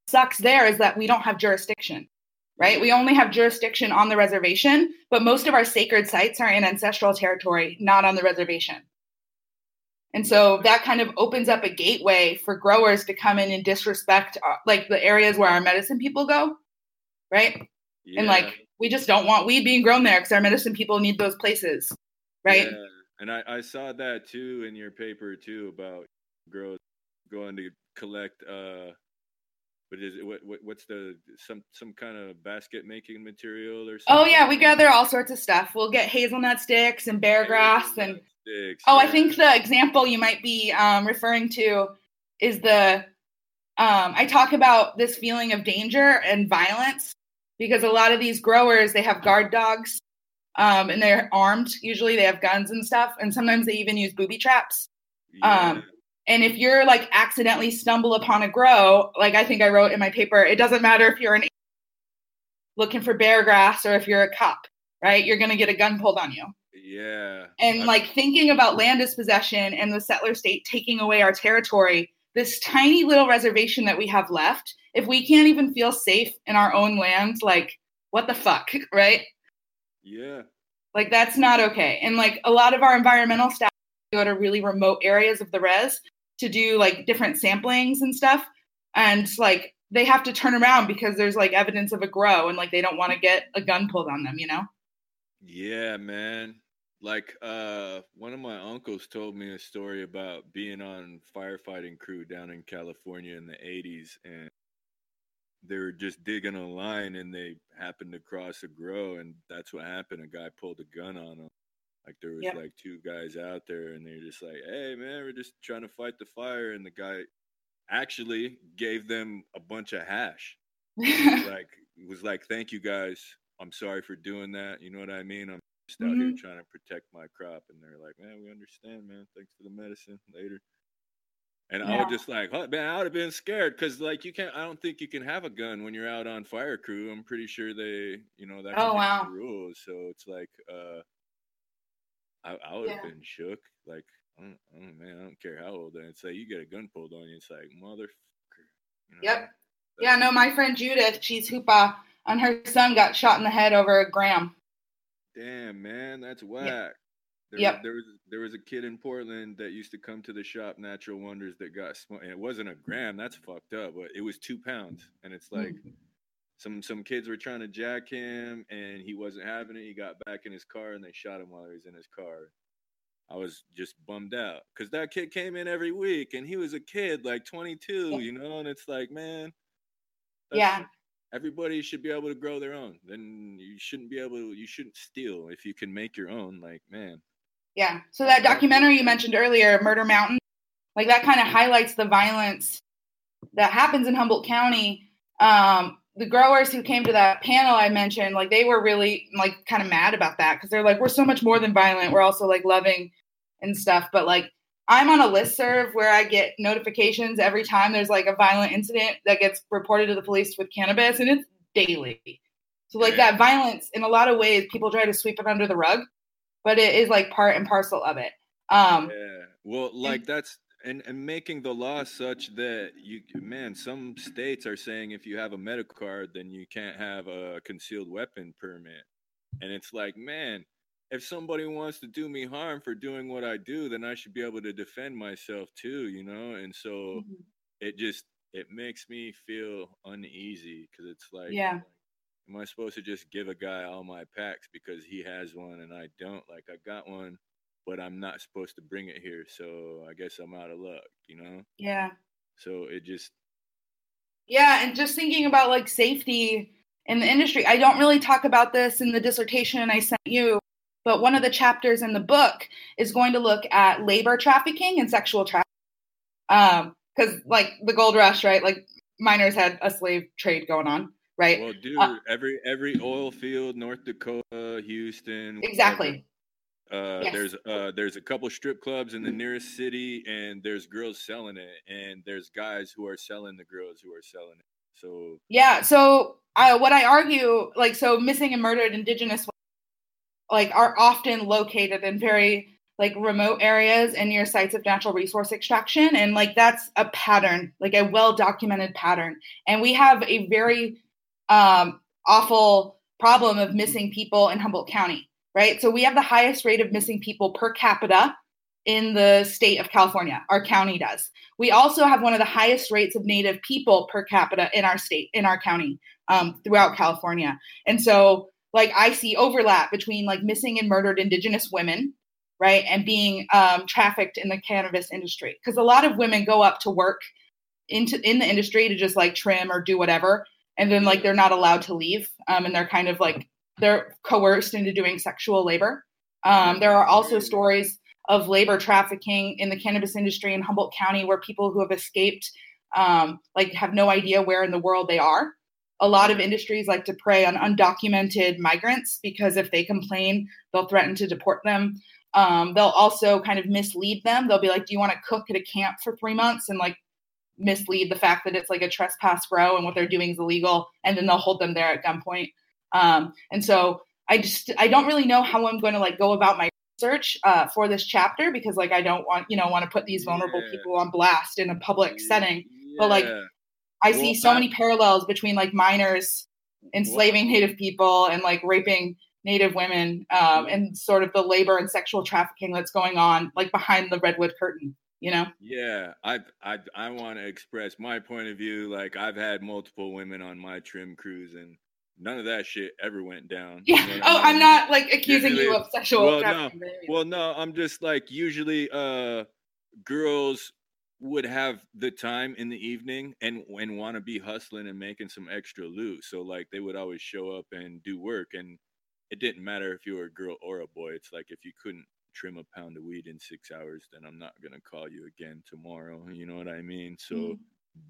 Speaker 2: sucks there is that we don't have jurisdiction, right? We only have jurisdiction on the reservation, but most of our sacred sites are in ancestral territory, not on the reservation. And so that kind of opens up a gateway for growers to come in and disrespect uh, like the areas where our medicine people go, right?
Speaker 1: Yeah.
Speaker 2: And like we just don't want weed being grown there because our medicine people need those places, right?
Speaker 1: Yeah. And I, I saw that too in your paper too about girls going to collect uh what is it what, what what's the some some kind of basket making material or something?
Speaker 2: Oh yeah, we gather all sorts of stuff. We'll get hazelnut sticks and bear grass and
Speaker 1: Sticks,
Speaker 2: oh, I think the example you might be um, referring to is the um, I talk about this feeling of danger and violence because a lot of these growers they have guard dogs um, and they're armed. Usually they have guns and stuff, and sometimes they even use booby traps.
Speaker 1: Yeah.
Speaker 2: Um, and if you're like accidentally stumble upon a grow, like I think I wrote in my paper, it doesn't matter if you're an looking for bear grass or if you're a cop, right? You're gonna get a gun pulled on you.
Speaker 1: yeah.
Speaker 2: And
Speaker 1: I-
Speaker 2: like thinking about land dispossession and the settler state taking away our territory, this tiny little reservation that we have left, if we can't even feel safe in our own land, like what the fuck, *laughs* right?
Speaker 1: yeah.
Speaker 2: Like that's not okay. And like a lot of our environmental staff go to really remote areas of the res to do like different samplings and stuff. And like they have to turn around because there's like evidence of a grow and like they don't want to get a gun pulled on them, you know?
Speaker 1: Yeah, man. Like uh one of my uncles told me a story about being on firefighting crew down in California in the 80s and they were just digging a line and they happened to cross a grow and that's what happened. A guy pulled a gun on them. Like there was
Speaker 2: Yep.
Speaker 1: like two guys out there and they're just like, "Hey man, we're just trying to fight the fire." And the guy actually gave them a bunch of hash *laughs* like it was like thank you guys i'm sorry for doing that you know what i mean i'm just out here trying to protect my crop. And they're like, man, we understand, man. Thanks for the medicine. Later. And I
Speaker 2: Yeah.
Speaker 1: was just like, oh, man, I would have been scared because, like, you can't. I don't think you can have a gun when you're out on fire crew. I'm pretty sure they, you know, that's
Speaker 2: Oh, wow.
Speaker 1: the rules. So it's like, uh, I, I would have
Speaker 2: Yeah.
Speaker 1: been shook. Like, I don't, man, I don't care how old. It's like you get a gun pulled on you. It's like motherfucker. You know?
Speaker 2: Yep. Yeah, no, my friend Judith, she's hoopa, and her son got shot in the head over a gram.
Speaker 1: Damn, man, that's whack. There,
Speaker 2: Yep.
Speaker 1: there was there was a kid in Portland that used to come to the shop Natural Wonders that got smoked, and it wasn't a gram. That's fucked up, but it was two pounds, and it's like
Speaker 2: Mm.
Speaker 1: Some some kids were trying to jack him, and he wasn't having it. He got back in his car, and they shot him while he was in his car. I was just bummed out because that kid came in every week, and he was a kid, like 22,
Speaker 2: Yeah.
Speaker 1: you know, and it's like, man,
Speaker 2: Yeah.
Speaker 1: everybody should be able to grow their own. Then you shouldn't be able to, you shouldn't steal if you can make your own. Like, man,
Speaker 2: Yeah. So that documentary you mentioned earlier, Murder Mountain, like that kind of highlights the violence that happens in Humboldt County. Um, the growers who came to that panel I mentioned, like they were really like kind of mad about that because they're like, we're so much more than violent. We're also like loving and stuff. But like I'm on a list serve where I get notifications every time there's like a violent incident that gets reported to the police with cannabis, and it's daily. So like that violence, in a lot of ways, people try to sweep it under the rug, but it is like part and parcel of it. Um,
Speaker 1: yeah. Well, like that's and and making the law such that you, man, some states are saying if you have a medical card, then you can't have a concealed weapon permit, and it's like, man. If somebody wants to do me harm for doing what I do, then I should be able to defend myself too, you know? And so mm-hmm. it just it makes me feel uneasy because it's like
Speaker 2: Yeah.
Speaker 1: am i supposed to just give a guy all my packs because he has one and i don't like i got one but i'm not supposed to bring it here so i guess i'm out of luck you know
Speaker 2: yeah.
Speaker 1: so it just
Speaker 2: Yeah, and just thinking about like safety in the industry. I don't really talk about this in the dissertation I sent you, but one of the chapters in the book is going to look at labor trafficking and sexual trafficking. Um, because like the gold rush, right? Like miners had a slave trade going on, right?
Speaker 1: well dude
Speaker 2: Uh,
Speaker 1: every every oil field north dakota houston
Speaker 2: exactly.
Speaker 1: Uh
Speaker 2: Yes.
Speaker 1: there's uh there's a couple strip clubs in the nearest city and there's girls selling it and there's guys who are selling the girls who are selling it so
Speaker 2: Yeah. So uh, what I argue, like, so missing and murdered Indigenous, like, are often located in very like remote areas and near sites of natural resource extraction, and like that's a pattern, like a well documented pattern. And we have a very um, awful problem of missing people in Humboldt County, right? So we have the highest rate of missing people per capita in the state of California. Our county does. We also have one of the highest rates of Native people per capita in our state, in our county, um, throughout California. And so, like, I see overlap between like missing and murdered Indigenous women, right, and being um, trafficked in the cannabis industry. Because a lot of women go up to work into in the industry to just like trim or do whatever, and then like they're not allowed to leave, um, and they're kind of like they're coerced into doing sexual labor. Um, there are also stories of labor trafficking in the cannabis industry in Humboldt County where people who have escaped um, like have no idea where in the world they are. A lot of industries like to prey on undocumented migrants because if they complain, they'll threaten to deport them. Um, they'll also kind of mislead them. They'll be like, "Do you want to cook at a camp for three months?" and like mislead the fact that it's like a trespass grow and what they're doing is illegal, and then they'll hold them there at gunpoint. Um, and so I just I don't really know how I'm going to like go about my research uh, for this chapter because like I don't want you know want to put these vulnerable
Speaker 1: Yeah.
Speaker 2: people on blast in a public setting. But, like,
Speaker 1: Yeah.
Speaker 2: I
Speaker 1: Well,
Speaker 2: see so many parallels between like miners enslaving Native people and like raping Native women um, and sort of the labor and sexual trafficking that's going on like behind the redwood curtain. You know?
Speaker 1: Yeah, I I I want to express my point of view. Like I've had multiple women on my trim cruise, and none of that shit ever went down. you
Speaker 2: Yeah.
Speaker 1: know
Speaker 2: Oh,
Speaker 1: I
Speaker 2: I'm
Speaker 1: mean?
Speaker 2: not like accusing you of sexual
Speaker 1: well, no.
Speaker 2: trafficking. by any means.
Speaker 1: Well, no, I'm just like usually uh girls would have the time in the evening and and want to be hustling and making some extra loot. So like they would always show up and do work and it didn't matter if you were a girl or a boy. It's like if you couldn't trim a pound of weed in 6 hours, then I'm not going to call you again tomorrow. You know what I mean? So
Speaker 2: Mhm.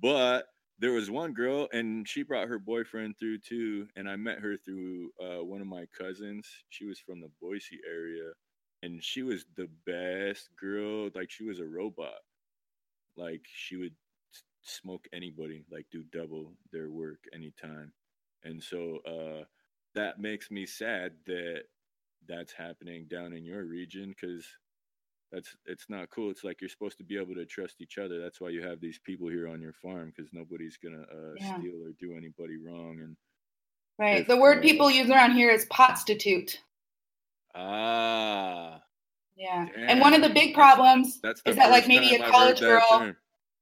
Speaker 1: but there was one girl and she brought her boyfriend through too and i met her through uh, one of my cousins. She was from the boise area and she was the best girl like she was a robot. Like she would smoke anybody like do double their work anytime. And so uh that makes me sad that that's happening down in your region because that's it's not cool. It's like you're supposed to be able to trust each other. That's why you have these people here on your farm because nobody's gonna uh, yeah. steal or do anybody wrong. And
Speaker 2: right, if, the word uh, people use around here is potstitute.
Speaker 1: Ah.
Speaker 2: Yeah, damn. and one of the big problems that's, that's is that like maybe a college girl.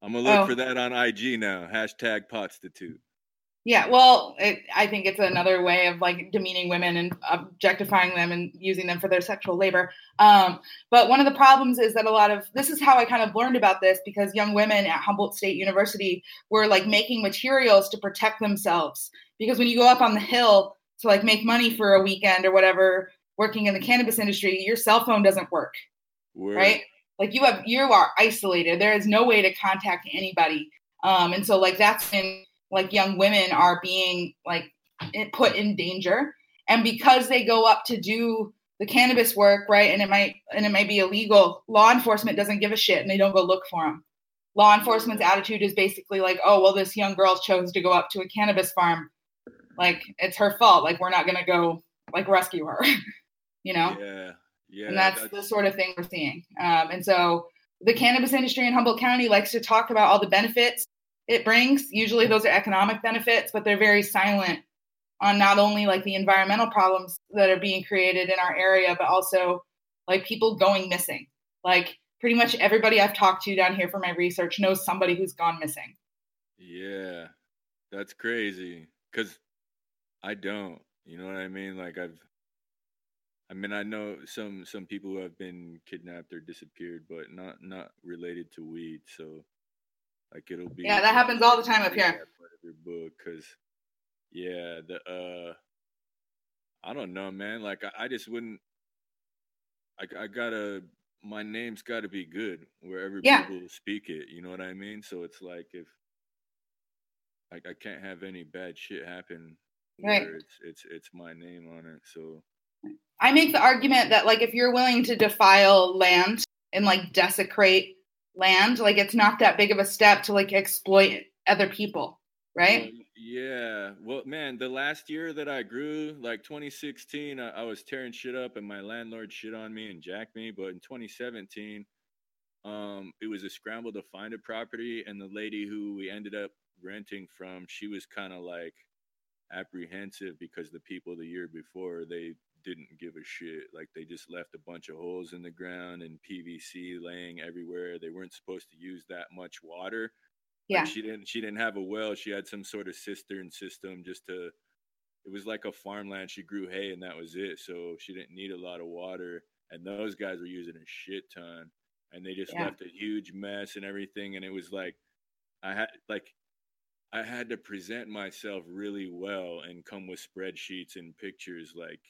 Speaker 1: I'm gonna look oh. for that on IG now. Hashtag potstitute.
Speaker 2: Yeah, well, it, I think it's another way of like demeaning women and objectifying them and using them for their sexual labor. Um, but one of the problems is that a lot of this is how I kind of learned about this because young women at Humboldt State University were like making materials to protect themselves. Because when you go up on the hill to like make money for a weekend or whatever, working in the cannabis industry, your cell phone doesn't work, Word. right? Like you have you are isolated. There is no way to contact anybody. Um, and so like that's when like young women are being like put in danger. And because they go up to do the cannabis work right and it might and it might be illegal law enforcement doesn't give a shit and they don't go look for them law enforcement's attitude is basically like oh well this young girl chose to go up to a cannabis farm. Like it's her fault. Like we're not going to go like rescue her. *laughs* You know?
Speaker 1: Yeah. Yeah
Speaker 2: and that's, that's, the sort of thing we're seeing. Um, and so the cannabis industry in humboldt county likes to talk about all the benefits it brings. Usually those are economic benefits, but they're very silent on not only like the environmental problems that are being created in our area, but also like people going missing. Like pretty much everybody I've talked to down here for my research knows somebody who's gone missing.
Speaker 1: Yeah, that's crazy. Cause I don't, you know what I mean? Like I've, I mean, I know some some people who have been kidnapped or disappeared, but not not related to weed. So like it'll be
Speaker 2: yeah, that happens all the time up here.
Speaker 1: Your book, because yeah, the uh, I don't know, man. Like I, I just wouldn't. I I gotta. My name's got to be good wherever yeah. people speak it. You know what I mean? So it's like if like I can't have any bad shit happen
Speaker 2: right.
Speaker 1: it's it's it's my name on it. So
Speaker 2: I make the argument that like if you're willing to defile land and like desecrate land like it's not that big of a step to like exploit other people right?
Speaker 1: Um, yeah. Well man the last year that i grew like 2016 I, I, was tearing shit up and my landlord shit on me and jacked me but in 2017 um it was a scramble to find a property and the lady who we ended up renting from she was kind of like apprehensive because the people the year before they didn't give a shit. Like they just left a bunch of holes in the ground and PVC laying everywhere. They weren't supposed to use that much water.
Speaker 2: Yeah.
Speaker 1: Like she didn't she didn't have a well. She had some sort of cistern system just to it was like a farmland. She grew hay and that was it. So she didn't need a lot of water. And those guys were using a shit ton. And they just yeah. left a huge mess and everything. And it was like I had like I had to present myself really well and come with spreadsheets and pictures like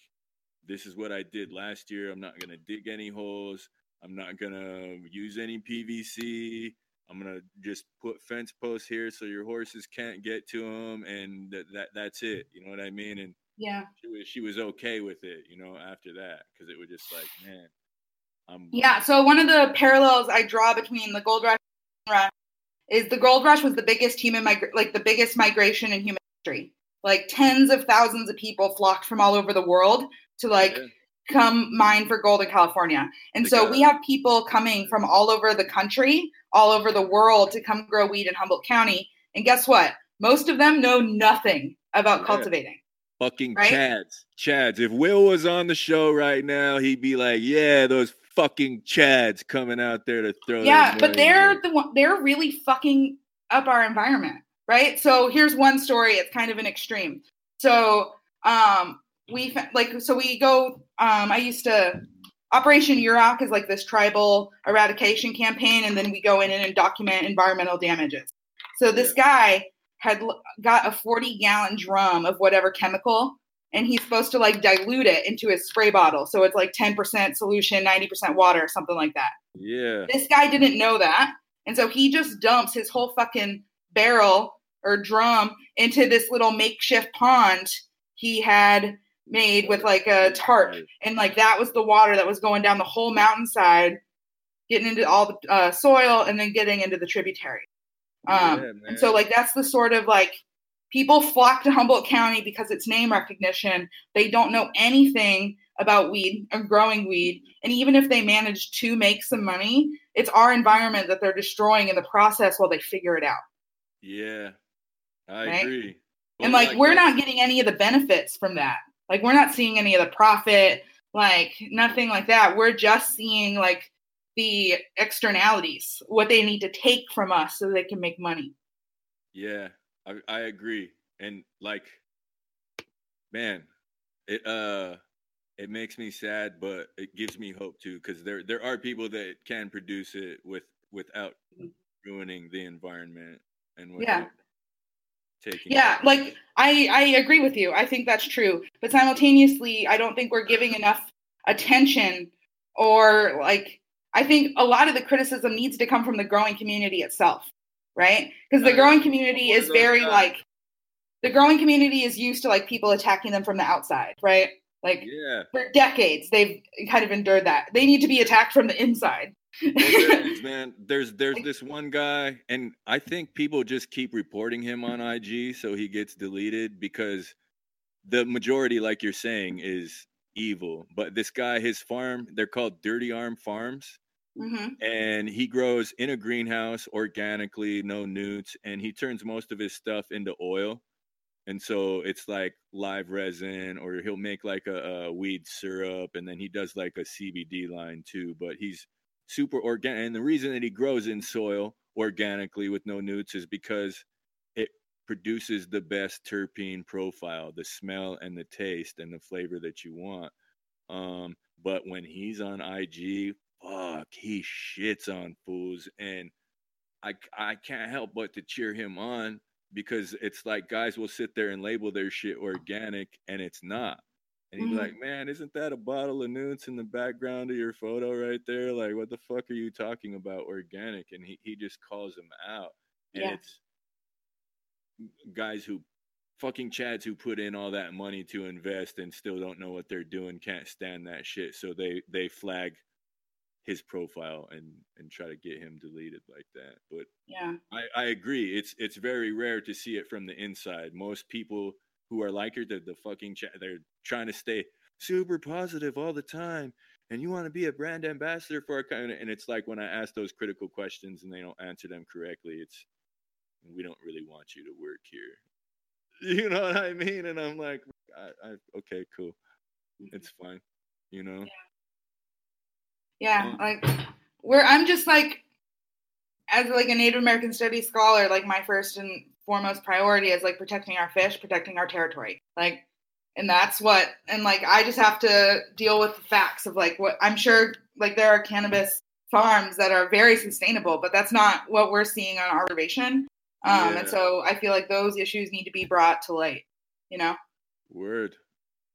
Speaker 1: this is what I did last year. I'm not going to dig any holes. I'm not going to use any PVC. I'm going to just put fence posts here so your horses can't get to them and that, that that's it. You know what I mean? And
Speaker 2: yeah.
Speaker 1: She was she was okay with it, you know, after that cuz it was just like, man, I'm
Speaker 2: Yeah, so one of the parallels I draw between the gold rush is the gold rush was the biggest human mig- like the biggest migration in human history. Like tens of thousands of people flocked from all over the world to like yeah. come mine for gold in California. And so we have people coming from all over the country, all over the world to come grow weed in Humboldt County. And guess what? Most of them know nothing about yeah. cultivating.
Speaker 1: Fucking right? Chads. Chads. If Will was on the show right now, he'd be like, yeah, those fucking Chads coming out there to throw.
Speaker 2: Yeah, but they're the one, they're really fucking up our environment, right? So here's one story. It's kind of an extreme. So um, we like so we go um i used to operation Yurok is like this tribal eradication campaign and then we go in and document environmental damages. So this guy had got a 40 gallon drum of whatever chemical and he's supposed to like dilute it into his spray bottle. So it's like 10% solution 90% water something like that.
Speaker 1: Yeah.
Speaker 2: This guy didn't know that and so he just dumps his whole fucking barrel or drum into this little makeshift pond he had made with like a tarp. And like that was the water that was going down the whole mountainside getting into all the uh, soil and then getting into the tributary. Um, yeah, and so like that's the sort of like people flock to humboldt county because it's name recognition. They don't know anything about weed or growing weed. And even if they manage to make some money it's our environment that they're destroying in the process while they figure it out.
Speaker 1: Yeah. I right? agree.
Speaker 2: And like, like we're not getting any of the benefits from that like we're not seeing any of the profit, like nothing like that. We're just seeing like the externalities, what they need to take from us so they can make money.
Speaker 1: Yeah, I, I agree. And like, man, it uh it makes me sad, but it gives me hope too, because there there are people that can produce it with without ruining the environment and
Speaker 2: yeah taking yeah like i i agree with you. I think that's true. But simultaneously i don't think we're giving enough attention or like i think a lot of the criticism needs to come from the growing community itself right? Because the growing community is very like the growing community is used to like people attacking them from the outside right? Like
Speaker 1: yeah.
Speaker 2: for decades they've kind of endured that. They need to be attacked from the inside *laughs*
Speaker 1: is, man. There's there's this one guy, and I think people just keep reporting him on IG, so he gets deleted because the majority, like you're saying, is evil. But this guy, his farm, they're called Dirty Arm Farms. Mm-hmm. And he grows in a greenhouse organically, no nutes, and he turns most of his stuff into oil. And so it's like live resin, or he'll make like a, a weed syrup, and then he does like a CBD line too. But he's super organic. And the reason that he grows in soil organically with no nutes is because it produces the best terpene profile, the smell and the taste and the flavor that you want. Um, but when he's on IG, fuck, he shits on fools, and I I can't help but to cheer him on because it's like guys will sit there and label their shit organic, and it's not. And he'd be mm-hmm. like, man, isn't that a bottle of nutes in the background of your photo right there? Like, what the fuck are you talking about organic? And he, he just calls him out. And yeah. it's guys who fucking chads who put in all that money to invest and still don't know what they're doing, can't stand that shit. So they, they flag his profile and and try to get him deleted like that. But
Speaker 2: yeah,
Speaker 1: I, I agree. It's it's very rare to see it from the inside. Most people who are like her, the, the fucking ch- they're trying to stay super positive all the time and you want to be a brand ambassador for our kind and it's like when i ask those critical questions and they don't answer them correctly it's we don't really want you to work here. *laughs* You know what i mean? And i'm like I, I okay cool. Mm-hmm. it's fine you know?
Speaker 2: Yeah, yeah like where i'm just like as like a native american studies scholar like my first and foremost priority is like protecting our fish, protecting our territory. Like, and that's what, and like, I just have to deal with the facts of like what I'm sure, like, there are cannabis farms that are very sustainable, but that's not what we're seeing on our reservation. Um, yeah. And so I feel like those issues need to be brought to light, you know?
Speaker 1: Word.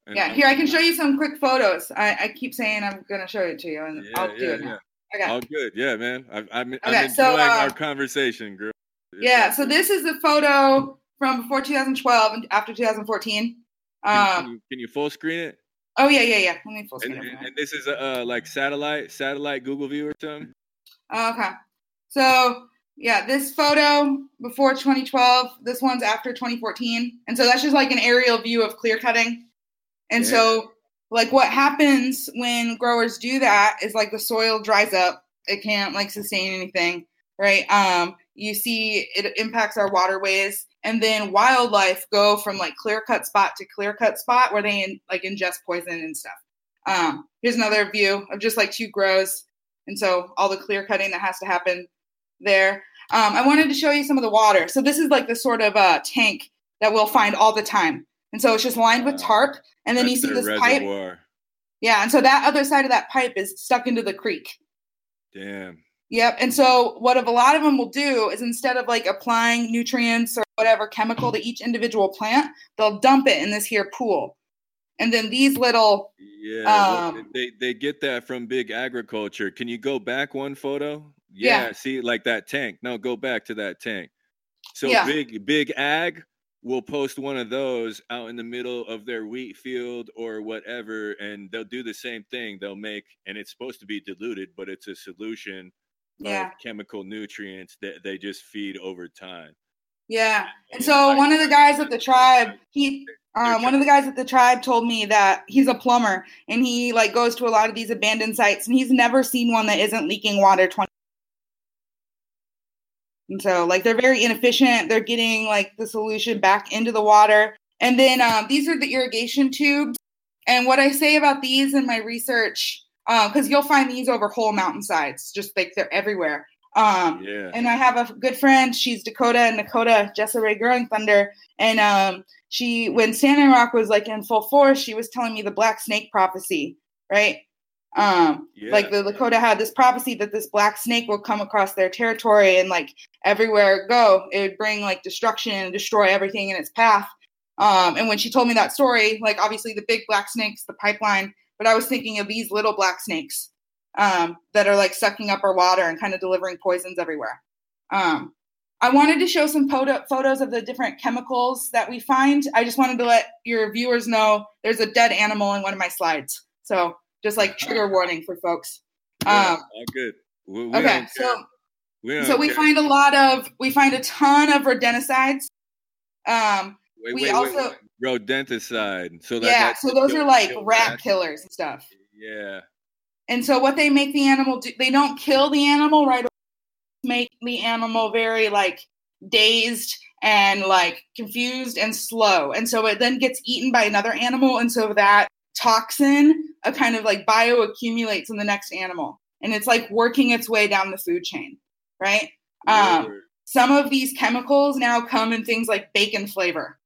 Speaker 2: And yeah, here I can show you some quick photos. I, I keep saying I'm going to show it to you, and yeah, I'll do yeah, it now.
Speaker 1: Okay. All good. Yeah, man. I, I'm, I'm okay, enjoying so, uh, our conversation, girl.
Speaker 2: Yeah, so this is the photo from before 2012 and after 2014. Um,
Speaker 1: can, you, can you full screen it?
Speaker 2: Oh yeah, yeah, yeah. Let me full screen
Speaker 1: and, it. And this is uh like satellite, satellite Google View or something.
Speaker 2: Okay, so yeah, this photo before 2012. This one's after 2014, and so that's just like an aerial view of clear cutting. And yeah. so, like, what happens when growers do that is like the soil dries up. It can't like sustain anything, right? Um, you see it impacts our waterways and then wildlife go from like clear cut spot to clear cut spot where they in, like ingest poison and stuff. Um, here's another view of just like two grows and so all the clear cutting that has to happen there. Um, i wanted to show you some of the water. So this is like the sort of uh, tank that we'll find all the time. And so it's just lined with tarp and then That's you see this reservoir. pipe yeah and so that other side of that pipe is stuck into the creek.
Speaker 1: Damn
Speaker 2: Yep. And so what a lot of them will do is instead of like applying nutrients or whatever chemical to each individual plant, they'll dump it in this here pool. And then these little
Speaker 1: Yeah, um, they they get that from big agriculture. Can you go back one photo? Yeah, yeah, see like that tank. No, go back to that tank. So
Speaker 2: Yeah.
Speaker 1: big big ag will post one of those out in the middle of their wheat field or whatever, and they'll do the same thing. They'll make, and it's supposed to be diluted, but it's a solution
Speaker 2: Yeah.
Speaker 1: chemical nutrients that they just feed over time.
Speaker 2: Yeah. And so one of the guys at the tribe, he um, one of the guys at the tribe told me that he's a plumber and he like goes to a lot of these abandoned sites and he's never seen one that isn't leaking water 20 and so like they're very inefficient they're getting like the solution back into the water and then um, these are the irrigation tubes and what i say about these in my research because you'll find these over whole mountainsides just like they're everywhere um,
Speaker 1: Yeah.
Speaker 2: and I have a good friend. She's Dakota and Dakota Jessa Rae Growing Thunder. And um, she, when Standing Rock was like in full force, she was telling me the Black Snake prophecy, right? Um, like the Lakota had this prophecy that this black snake will come across their territory and like everywhere it go, it would bring like destruction and destroy everything in its path. Um, and when she told me that story, like obviously the big black snakes, the pipeline, but I was thinking of these little black snakes um, that are like sucking up our water and kind of delivering poisons everywhere. Um, I wanted to show some photo- photos of the different chemicals that we find. I just wanted to let your viewers know there's a dead animal in one of my slides. So just like trigger warning for folks.
Speaker 1: Yeah,
Speaker 2: Um,
Speaker 1: all good. We, we
Speaker 2: okay, so
Speaker 1: we
Speaker 2: so we
Speaker 1: care.
Speaker 2: find a lot of we find a ton of rodenticides. Um,
Speaker 1: Wait,
Speaker 2: we
Speaker 1: wait,
Speaker 2: also-
Speaker 1: wait. rodenticide. So that
Speaker 2: yeah, so those are like rat killers and stuff.
Speaker 1: Yeah.
Speaker 2: And so what they make the animal do, they don't kill the animal right away. Make the animal very like dazed and like confused and slow. And so it then gets eaten by another animal. And so that toxin a kind of like bioaccumulates in the next animal. And it's like working its way down the food chain, right? Um, some of these chemicals now come in things like bacon flavor,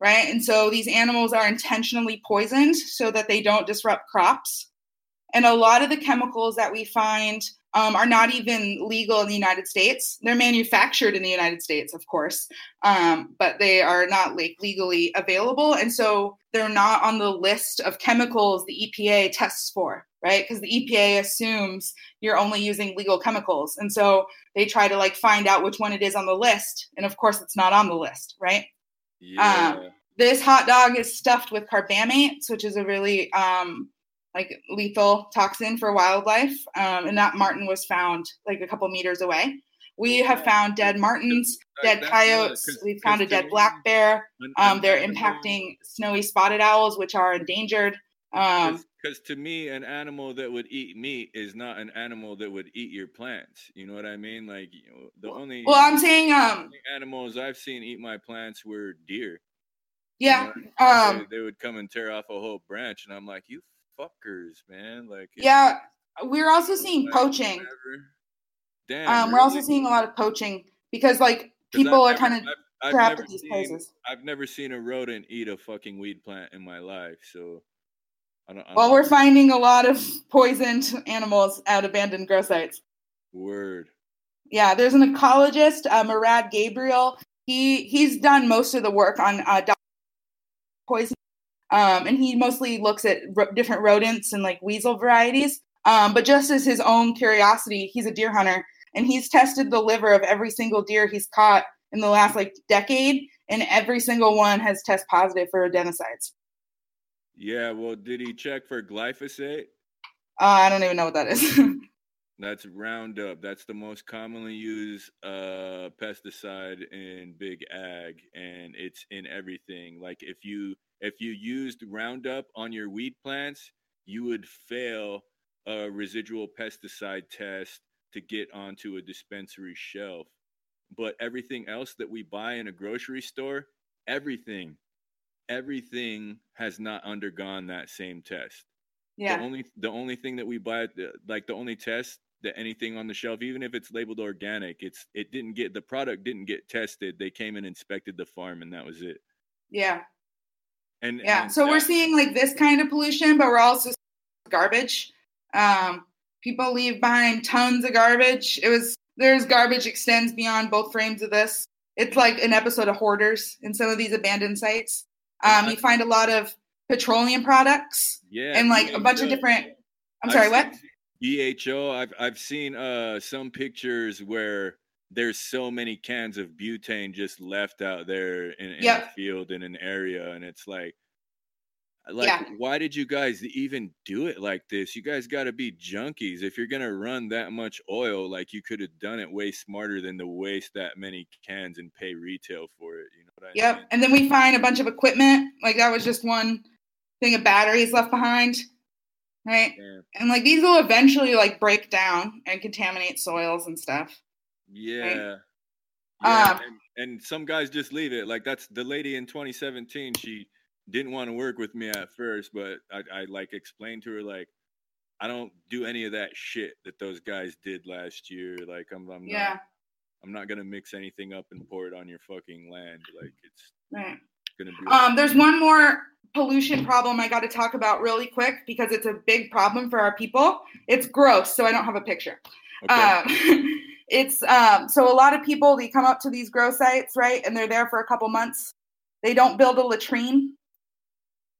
Speaker 2: right? And so these animals are intentionally poisoned so that they don't disrupt crops. And a lot of the chemicals that we find um, are not even legal in the United States. They're manufactured in the United States, of course, um, but they are not like legally available, and so they're not on the list of chemicals the EPA tests for, right? Because the EPA assumes you're only using legal chemicals, and so they try to like find out which one it is on the list, and of course, it's not on the list, right?
Speaker 1: Yeah.
Speaker 2: This hot dog is stuffed with carbamates, which is a really um, like lethal toxin for wildlife. Um, and that marten was found like a couple meters away. We have found dead martens, dead coyotes.
Speaker 1: 'cause-
Speaker 2: We've found a dead black bear. Um, they're impacting snowy spotted owls, which are endangered. Um,
Speaker 1: Because to me, an animal that would eat meat is not an animal that would eat your plants. You know what I mean? Like you know, the only
Speaker 2: well, I'm saying, um,
Speaker 1: animals I've seen eat my plants were deer.
Speaker 2: yeah,
Speaker 1: You know,
Speaker 2: um,
Speaker 1: they, they would come and tear off a whole branch, and I'm like, you fuckers, man! Like
Speaker 2: yeah. We're also seeing poaching.
Speaker 1: Damn.
Speaker 2: Um, we're also seeing a lot of poaching because like people
Speaker 1: I've
Speaker 2: are kind of
Speaker 1: I've- I've
Speaker 2: trapped
Speaker 1: never
Speaker 2: at these
Speaker 1: seen-
Speaker 2: places.
Speaker 1: I've never seen a rodent eat a fucking weed plant in my life, so I don't. I
Speaker 2: Well,
Speaker 1: don't-
Speaker 2: we're finding a lot of poisoned animals at abandoned grow sites.
Speaker 1: word.
Speaker 2: Yeah, there's an ecologist, uh, Mourad Gabriel. He he's done most of the work on uh, poison, um, and he mostly looks at ro- different rodents and like weasel varieties. Um, but just as his own curiosity, he's a deer hunter, and he's tested the liver of every single deer he's caught in the last like decade, and every single one has test positive for rodenticides.
Speaker 1: Yeah. Well, did he check for glyphosate?
Speaker 2: Uh, I don't even know what that is. *laughs*
Speaker 1: That's Roundup. That's the most commonly used uh, pesticide in big ag, and it's in everything. Like if you if you used Roundup on your weed plants, you would fail a residual pesticide test to get onto a dispensary shelf. But everything else that we buy in a grocery store, everything, everything has not undergone that same test. The
Speaker 2: yeah,
Speaker 1: only the only thing that we buy, like the only test that anything on the shelf, even if it's labeled organic, it's it didn't get the product didn't get tested. They came and inspected the farm, and that was it.
Speaker 2: yeah.
Speaker 1: And
Speaker 2: Yeah,
Speaker 1: and
Speaker 2: so we're seeing like this kind of pollution, but we're also garbage. Um, people leave behind tons of garbage. It was there's garbage extends beyond both frames of this. It's like an episode of Hoarders in some of these abandoned sites. Um, you find a lot of petroleum products
Speaker 1: yeah,
Speaker 2: and like a bunch of different. I'm
Speaker 1: I've
Speaker 2: sorry, what?
Speaker 1: EHO. I've I've seen uh some pictures where there's so many cans of butane just left out there in, in
Speaker 2: Yep.
Speaker 1: a field in an area, and it's like, like,
Speaker 2: Yeah.
Speaker 1: why did you guys even do it like this? You guys got to be junkies. If you're gonna run that much oil, like you could have done it way smarter than to waste that many cans and pay retail for it. You know what I
Speaker 2: Yep.
Speaker 1: mean? Yep.
Speaker 2: And then we find a bunch of equipment. Like that was just one thing of batteries left behind. Right.
Speaker 1: Yeah.
Speaker 2: And like these will eventually like break down and contaminate soils and stuff.
Speaker 1: Yeah. Yeah,
Speaker 2: Um,
Speaker 1: and, and some guys just leave it. Like that's the lady in 2017. She didn't want to work with me at first, but I, I like explained to her like I don't do any of that shit that those guys did last year. Like I'm, I'm
Speaker 2: Yeah.
Speaker 1: not, I'm not gonna mix anything up and pour it on your fucking land. Like it's
Speaker 2: Right.
Speaker 1: gonna be.
Speaker 2: Um, there's one more pollution problem I got to talk about really quick because it's a big problem for our people. It's gross, so I don't have a picture.
Speaker 1: okay.
Speaker 2: Um, *laughs* it's um, so a lot of people they come up to these grow sites, right, and they're there for a couple months. They don't build a latrine.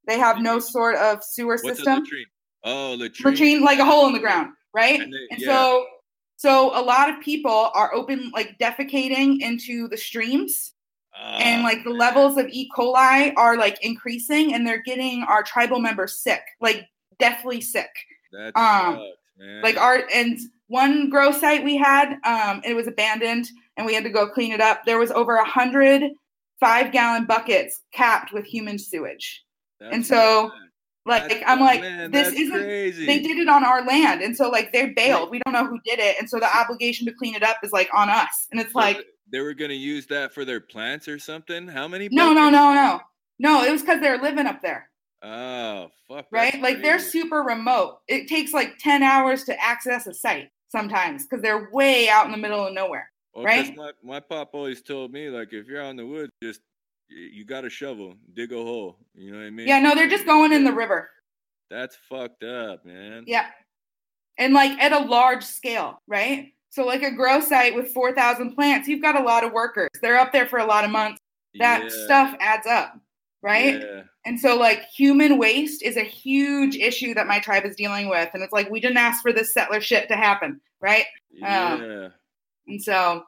Speaker 2: They have no sort of sewer
Speaker 1: What's
Speaker 2: system.
Speaker 1: latrine? Oh, latrine.
Speaker 2: latrine like a hole in the ground, right?
Speaker 1: And
Speaker 2: And,
Speaker 1: they-
Speaker 2: so so a lot of people are open like defecating into the streams and
Speaker 1: Ah,
Speaker 2: like the levels of E. coli are like increasing and they're getting our tribal members sick, like deathly sick.
Speaker 1: that
Speaker 2: um,
Speaker 1: sucks, man.
Speaker 2: Like our and one grow site we had, um, it was abandoned and we had to go clean it up. There was over a hundred five gallon buckets capped with human sewage.
Speaker 1: That's
Speaker 2: and so. Like I'm like, this
Speaker 1: that's
Speaker 2: isn't
Speaker 1: crazy.
Speaker 2: they did it on our land and so like they bailed we don't know who did it and so the obligation to clean it up is like on us and it's
Speaker 1: So
Speaker 2: like
Speaker 1: they were gonna use that for their plants or something. How many?
Speaker 2: no no no no no it was because they're living up there
Speaker 1: Oh fuck!
Speaker 2: right like they're super remote it takes like 10 hours to access a site sometimes because they're way out in the middle of nowhere
Speaker 1: Well,
Speaker 2: right?
Speaker 1: My, my pop always told me like if you're out in the woods, just you got a shovel, dig a hole. You know what I mean?
Speaker 2: yeah no they're just going in the river
Speaker 1: That's fucked up, man.
Speaker 2: yeah and like at a large scale right so like a grow site with 4000 plants you've got a lot of workers they're up there for a lot of months that
Speaker 1: Yeah,
Speaker 2: stuff adds up right
Speaker 1: Yeah.
Speaker 2: And so, like, human waste is a huge issue that my tribe is dealing with. And it's like, we didn't ask for this settler shit to happen, right? Um,
Speaker 1: Yeah.
Speaker 2: And so,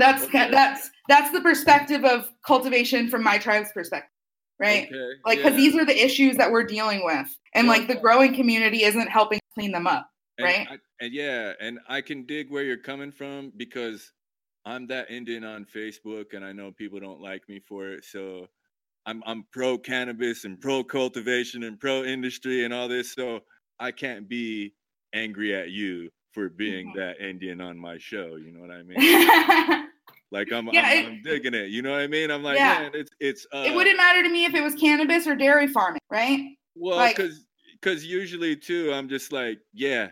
Speaker 2: that's
Speaker 1: Okay.
Speaker 2: that's that's the perspective of cultivation from my tribe's perspective, right?
Speaker 1: Okay.
Speaker 2: Like, because
Speaker 1: yeah.
Speaker 2: these are the issues that we're dealing with, and
Speaker 1: Yeah.
Speaker 2: like the growing community isn't helping clean them up.
Speaker 1: And
Speaker 2: right?
Speaker 1: I, and yeah, and I can dig where you're coming from because I'm that Indian on Facebook, and I know people don't like me for it. So I'm I'm pro cannabis and pro cultivation and pro industry and all this. So I can't be angry at you for being
Speaker 2: Mhm.
Speaker 1: that Indian on my show. You know what I mean? *laughs* Like I'm
Speaker 2: Yeah,
Speaker 1: I'm,
Speaker 2: it-
Speaker 1: I'm digging it. You know what I mean? I'm like,
Speaker 2: Yeah.
Speaker 1: man, it's it's uh, it
Speaker 2: wouldn't matter to me if it was cannabis or dairy farming, right?
Speaker 1: Well,
Speaker 2: Like-
Speaker 1: because because usually too, I'm just like, yeah,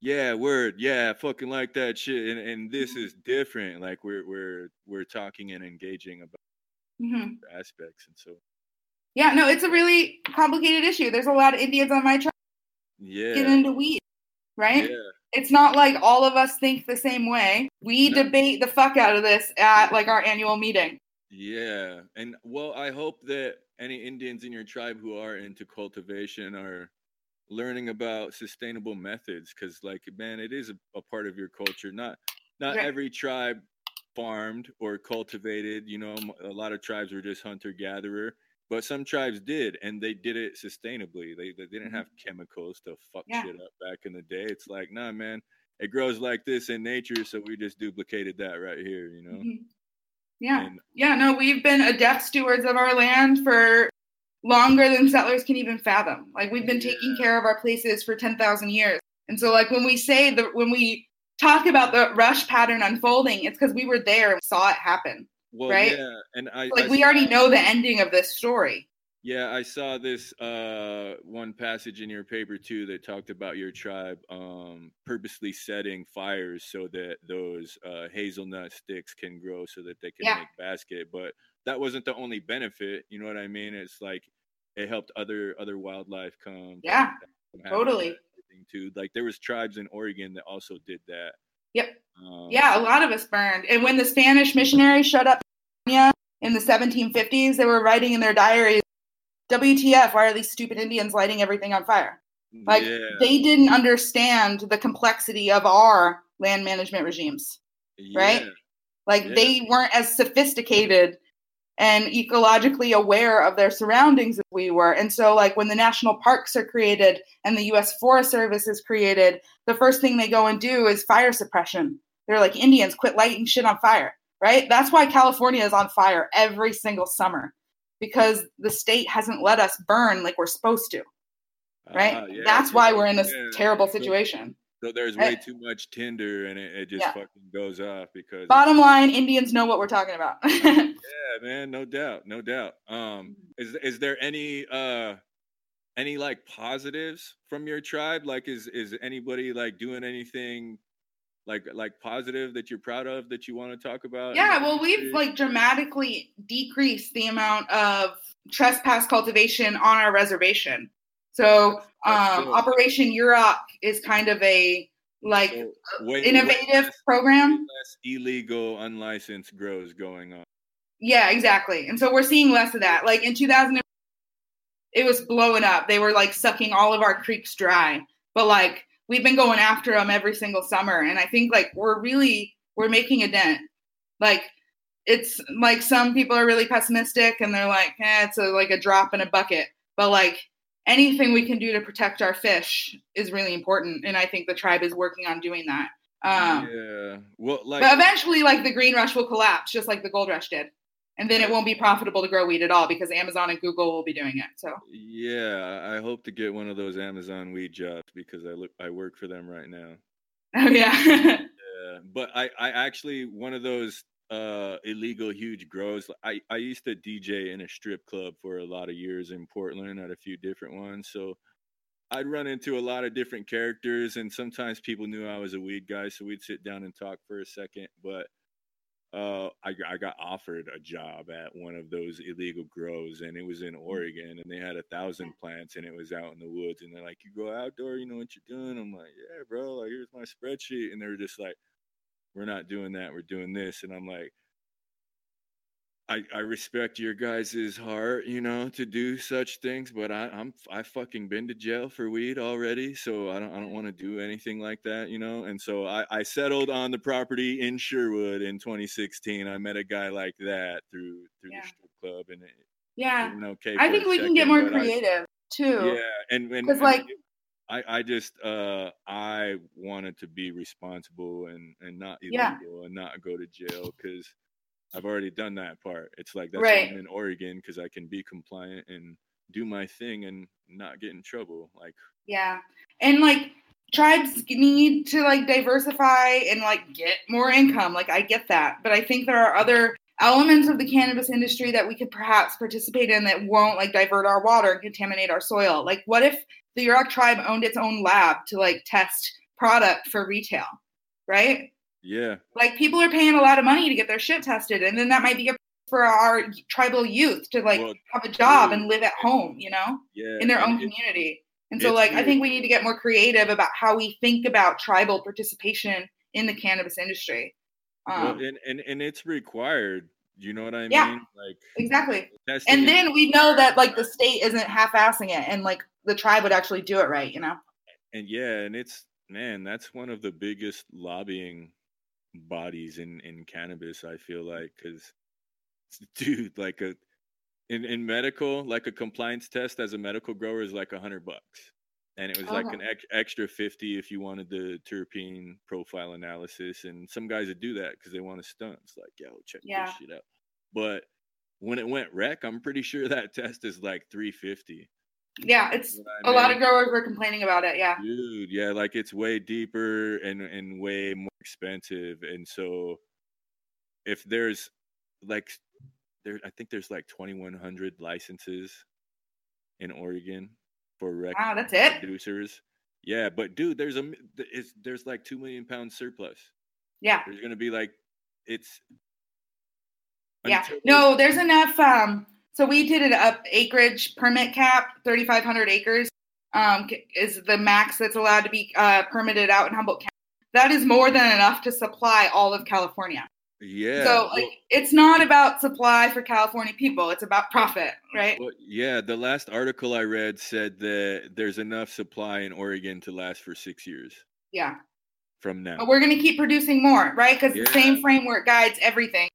Speaker 1: yeah, word, yeah, I fucking like that shit, and and this
Speaker 2: Mm-hmm.
Speaker 1: is different. Like we're we're we're talking and engaging about
Speaker 2: hmm
Speaker 1: aspects, and so
Speaker 2: Yeah, no, it's a really complicated issue. There's a lot of Indians on my tribe
Speaker 1: yeah,
Speaker 2: get into weed, right?
Speaker 1: yeah,
Speaker 2: It's not like all of us think the same way. We
Speaker 1: No.
Speaker 2: debate the fuck out of this at like our annual meeting.
Speaker 1: yeah. And well, I hope that any Indians in your tribe who are into cultivation are learning about sustainable methods, because like, man, it is a, a part of your culture. Not not
Speaker 2: Right.
Speaker 1: every tribe farmed or cultivated. You know, a lot of tribes were just hunter gatherer, but some tribes did, and they did it sustainably. They they didn't
Speaker 2: Mhm.
Speaker 1: have chemicals to fuck
Speaker 2: Yeah.
Speaker 1: shit up back in the day. It's like, nah, man, it grows like this in nature, so we just duplicated that right here. You know.
Speaker 2: Mhm. Yeah.
Speaker 1: And
Speaker 2: Yeah, no, we've been adept stewards of our land for longer than settlers can even fathom. Like we've been taking
Speaker 1: Yeah.
Speaker 2: care of our places for 10,000 years. And so like when we say that when we talk about the rush pattern unfolding, it's because we were there and saw it happen.
Speaker 1: Well,
Speaker 2: Right?
Speaker 1: yeah, and I
Speaker 2: Like
Speaker 1: I
Speaker 2: we
Speaker 1: saw-
Speaker 2: already know the ending of this story.
Speaker 1: Yeah, I saw this uh, one passage in your paper too that talked about your tribe um, purposely setting fires so that those uh, hazelnut sticks can grow so that they can
Speaker 2: Yeah.
Speaker 1: make basket. But that wasn't the only benefit. You know what I mean? It's like it helped other other wildlife come.
Speaker 2: Yeah. totally.
Speaker 1: Too like there was tribes in Oregon that also did that.
Speaker 2: Yep.
Speaker 1: Um,
Speaker 2: Yeah, a lot of us burned. And when the Spanish missionaries showed up in the 1750s, they were writing in their diaries, WTF, why are these stupid Indians lighting everything on fire? Like,
Speaker 1: yeah,
Speaker 2: They didn't understand the complexity of our land management regimes, right? Like
Speaker 1: Yeah.
Speaker 2: they weren't as sophisticated and ecologically aware of their surroundings as we were. And so like when the national parks are created and the US Forest Service is created, the first thing they go and do is fire suppression. They're like Indians quit lighting shit on fire, right? That's why California is on fire every single summer because the state hasn't let us burn like we're supposed to, right?
Speaker 1: Ah, yeah,
Speaker 2: That's
Speaker 1: so-
Speaker 2: why we're in this
Speaker 1: yeah,
Speaker 2: terrible situation.
Speaker 1: So there's
Speaker 2: Eh.
Speaker 1: way too much tinder, and it, it just fucking goes off because
Speaker 2: Bottom line, Indians know what we're talking about. *laughs*
Speaker 1: yeah, man, no doubt, no doubt. Um, is is there any uh any like positives from your tribe? Like, is is anybody like doing anything like like positive that you're proud of that you want to talk about?
Speaker 2: Yeah, well, we've like dramatically decreased the amount of trespass cultivation on our reservation. So, um. Operation Yurok is kind of a like
Speaker 1: So, way- way
Speaker 2: innovative
Speaker 1: less-
Speaker 2: program.
Speaker 1: less illegal, unlicensed grows going on.
Speaker 2: Yeah, exactly. And so we're seeing less of that. Like in 2000, it was blowing up. They were like sucking all of our creeks dry. But like we've been going after them every single summer, and I think like we're really we're making a dent. Like it's like some people are really pessimistic and they're like, eh, it's a, like a drop in a bucket. But like anything we can do to protect our fish is really important, and I think the tribe is working on doing that. Um,
Speaker 1: yeah. Well, like
Speaker 2: but eventually, like the green rush will collapse, just like the gold rush did, and then it won't be profitable to grow weed at all because Amazon and Google will be doing it. So
Speaker 1: yeah, I hope to get one of those Amazon weed jobs because I look I work for them right now. *laughs*
Speaker 2: oh yeah, *laughs*
Speaker 1: Yeah, but I, I actually one of those uh illegal huge grows. I I used to DJ in a strip club for a lot of years in Portland at a few different ones. So I'd run into a lot of different characters, and sometimes people knew I was a weed guy, so we'd sit down and talk for a second. But uh, I, I got offered a job at one of those illegal grows, and it was in Oregon, and they had a thousand plants, and it was out in the woods. And they're like, "You go outdoor, you know what you're doing." I'm like, "Yeah, bro. Like, here's my spreadsheet," and they're just like we're not doing that we're doing this and i'm like i i respect your guys' heart you know to do such things but i i'm i fucking been to jail for weed already so i don't i don't want to do anything like that you know and so i i settled on the property in sherwood in 2016 i met a guy like that through through
Speaker 2: Yeah.
Speaker 1: the strip club and it,
Speaker 2: yeah.
Speaker 1: okay
Speaker 2: I think we can get more
Speaker 1: but I-
Speaker 2: creative too.
Speaker 1: yeah, and and,
Speaker 2: 'Cause,
Speaker 1: and
Speaker 2: like-
Speaker 1: I I just uh I wanted to be responsible and and not
Speaker 2: Yeah.
Speaker 1: and not go to jail because I've already done that part. It's like that's
Speaker 2: Right.
Speaker 1: why I'm in Oregon because I can be compliant and do my thing and not get in trouble. Like
Speaker 2: Yeah. And like tribes need to like diversify and like get more income. Like I get that. But I think there are other elements of the cannabis industry that we could perhaps participate in that won't like divert our water and contaminate our soil. Like what if the Yurok tribe owned its own lab to like test product for retail? Right?
Speaker 1: Yeah,
Speaker 2: Like people are paying a lot of money to get their shit tested and then that might be a for our tribal youth to like
Speaker 1: Well,
Speaker 2: have a job
Speaker 1: dude,
Speaker 2: and live at home, you know?
Speaker 1: yeah,
Speaker 2: in their own
Speaker 1: it-
Speaker 2: community. And so, like, I think we need to get more creative about how we think about tribal participation in the cannabis industry.
Speaker 1: well,
Speaker 2: Um,
Speaker 1: and, and and it's required. You know what I
Speaker 2: Yeah.
Speaker 1: mean? Like
Speaker 2: exactly. And then we know that, like, the state isn't half assing it and, like, the tribe would actually do it right, you know?
Speaker 1: and yeah, and it's man, that's one of the biggest lobbying bodies in in cannabis. I feel mm. like because, *laughs* dude, like a in in medical, like a compliance test as a medical grower is like a hundred bucks, and it was like an uh-huh. ex- extra fifty if you wanted the terpene profile analysis. And some guys would do that because they want to stunt. It's like, yo, check
Speaker 2: Yeah.
Speaker 1: this shit out. But when it went rec, I'm pretty sure *laughs* that test is like three fifty.
Speaker 2: Yeah, it's
Speaker 1: What I
Speaker 2: a lot
Speaker 1: mean?
Speaker 2: of growers were complaining about it. Yeah.
Speaker 1: dude yeah like it's way deeper and and way more expensive and so if there's like there i think there's like 2100 licenses in oregon for rec
Speaker 2: Wow, that's it?
Speaker 1: producers yeah but dude there's a there's like 2 million pound surplus
Speaker 2: Yeah.
Speaker 1: there's gonna be like it's
Speaker 2: Yeah. No, there's enough. Um, so we did an up acreage permit cap, 3,500 acres um, is the max that's allowed to be uh, permitted out in Humboldt County. That is more than enough to supply all of California.
Speaker 1: yeah
Speaker 2: so
Speaker 1: well-
Speaker 2: like, it's not about supply for California people; it's about profit, right?
Speaker 1: Well, yeah, the last article I read said that there's enough supply in Oregon to last for six years.
Speaker 2: Yeah.
Speaker 1: from now.
Speaker 2: But we're going to keep producing more, right? Because
Speaker 1: Yeah.
Speaker 2: the same framework guides everything.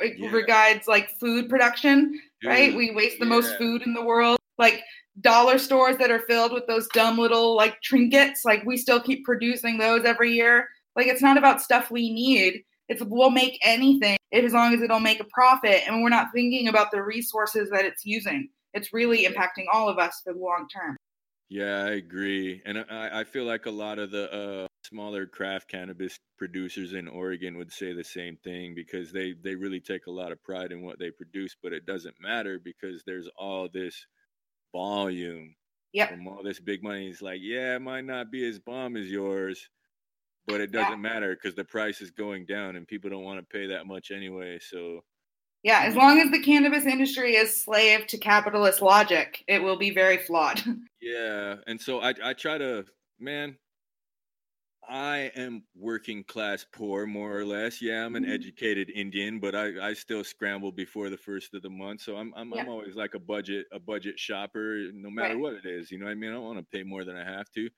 Speaker 2: It
Speaker 1: Yeah.
Speaker 2: guides like food production, right? We waste the most food in the world. Like dollar stores that are filled with those dumb little like trinkets, like we still keep producing those every year. Like it's not about stuff we need. It's we'll make anything if, as long as it'll make a profit and we're not thinking about the resources that it's using. It's really impacting all of us for the long term.
Speaker 1: Yeah, I agree, and I, I feel like a lot of the uh, smaller craft cannabis producers in Oregon would say the same thing because they they really take a lot of pride in what they produce, but it doesn't matter because there's all this volume
Speaker 2: Yep.
Speaker 1: from all this big money. It's like, yeah, it might not be as bomb as yours, but it doesn't matter because the price is going down and people don't want to pay that much anyway. So
Speaker 2: Yeah, as mm. long as the cannabis industry is slave to capitalist logic, it will be very flawed. *laughs*
Speaker 1: Yeah, and so I I try to man. I am working class poor, more or less. Yeah, I'm an
Speaker 2: Mhm.
Speaker 1: educated Indian, but I, I still scramble before the first of the month. So I'm I'm, I'm always like a budget a budget shopper, no matter
Speaker 2: Right.
Speaker 1: what it is. You know what I mean? I don't want to pay more than I have to.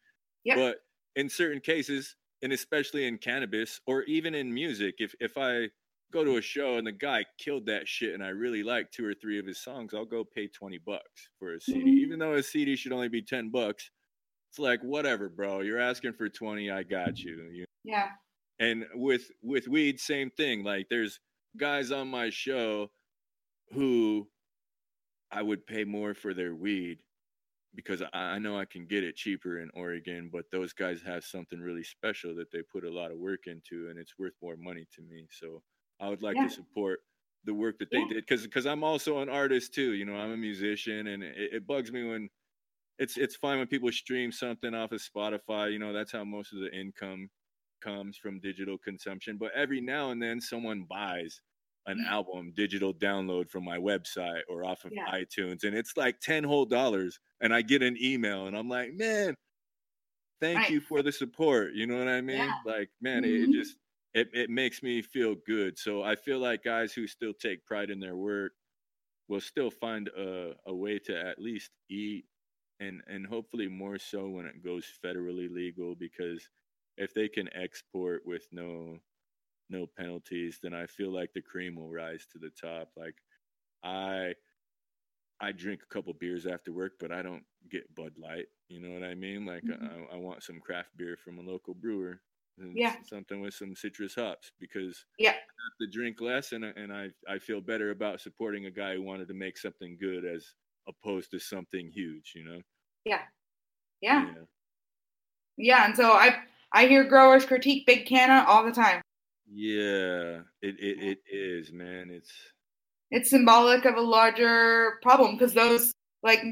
Speaker 1: But in certain cases, and especially in cannabis or even in music, if if I go to a show and the guy killed that shit and I really like two or three of his songs, I'll go pay 20 bucks for a CD.
Speaker 2: Mhm.
Speaker 1: Even though a CD should only be 10 bucks. It's like whatever, bro. You're asking for 20, I got you. you
Speaker 2: yeah.
Speaker 1: and with with weed, same thing. Like there's guys on my show who I would pay more for their weed because I, I know I can get it cheaper in Oregon, but those guys have something really special that they put a lot of work into and it's worth more money to me. So I would like
Speaker 2: Yeah.
Speaker 1: to support the work that they
Speaker 2: Yeah.
Speaker 1: did because because I'm also an artist too. You know, I'm a musician and it, it bugs me when it's it's fine when people stream something off of Spotify. You know, that's how most of the income comes from digital consumption. But every now and then, someone buys an
Speaker 2: Yeah.
Speaker 1: album digital download from my website or off of
Speaker 2: Yeah.
Speaker 1: iTunes, and it's like ten whole dollars. And I get an email, and I'm like, man, thank
Speaker 2: Right.
Speaker 1: you for the support. You know what I mean?
Speaker 2: Yeah.
Speaker 1: Like, man, it, it
Speaker 2: mm-hmm.
Speaker 1: just it it makes me feel good. So I feel like guys who still take pride in their work will still find a, a way to at least eat and and hopefully more so when it goes federally legal because if they can export with no no penalties then i feel like the cream will rise to the top like i i drink a couple beers after work but i don't get bud light you know what i mean like
Speaker 2: Mhm.
Speaker 1: I, I want some craft beer from a local brewer
Speaker 2: Yeah.
Speaker 1: something with some citrus hops because
Speaker 2: Yeah.
Speaker 1: I have to drink less and, and I, I feel better about supporting a guy who wanted to make something good as opposed to something huge you know
Speaker 2: Yeah. Yeah. Yeah. And so I I hear growers critique big canna all the time.
Speaker 1: Yeah, it, it it is, man. It's
Speaker 2: It's symbolic of a larger problem because those like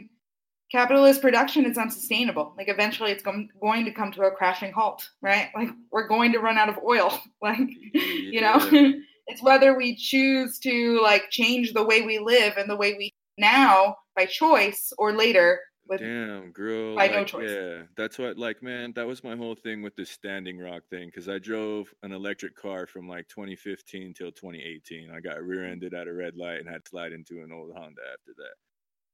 Speaker 2: capitalist production is unsustainable. Like eventually it's going going to come to a crashing halt, right? Like we're going to run out of oil. *laughs* Like you know, *laughs* it's whether we choose to like change the way we live and the way we now by choice or later with
Speaker 1: damn girl.
Speaker 2: by no choice.
Speaker 1: Yeah, that's what. Like, man, that was my whole thing with the Standing Rock thing because I drove an electric car from like 2015 till 2018. I got rear-ended at a red light and had to slide into an old Honda after that.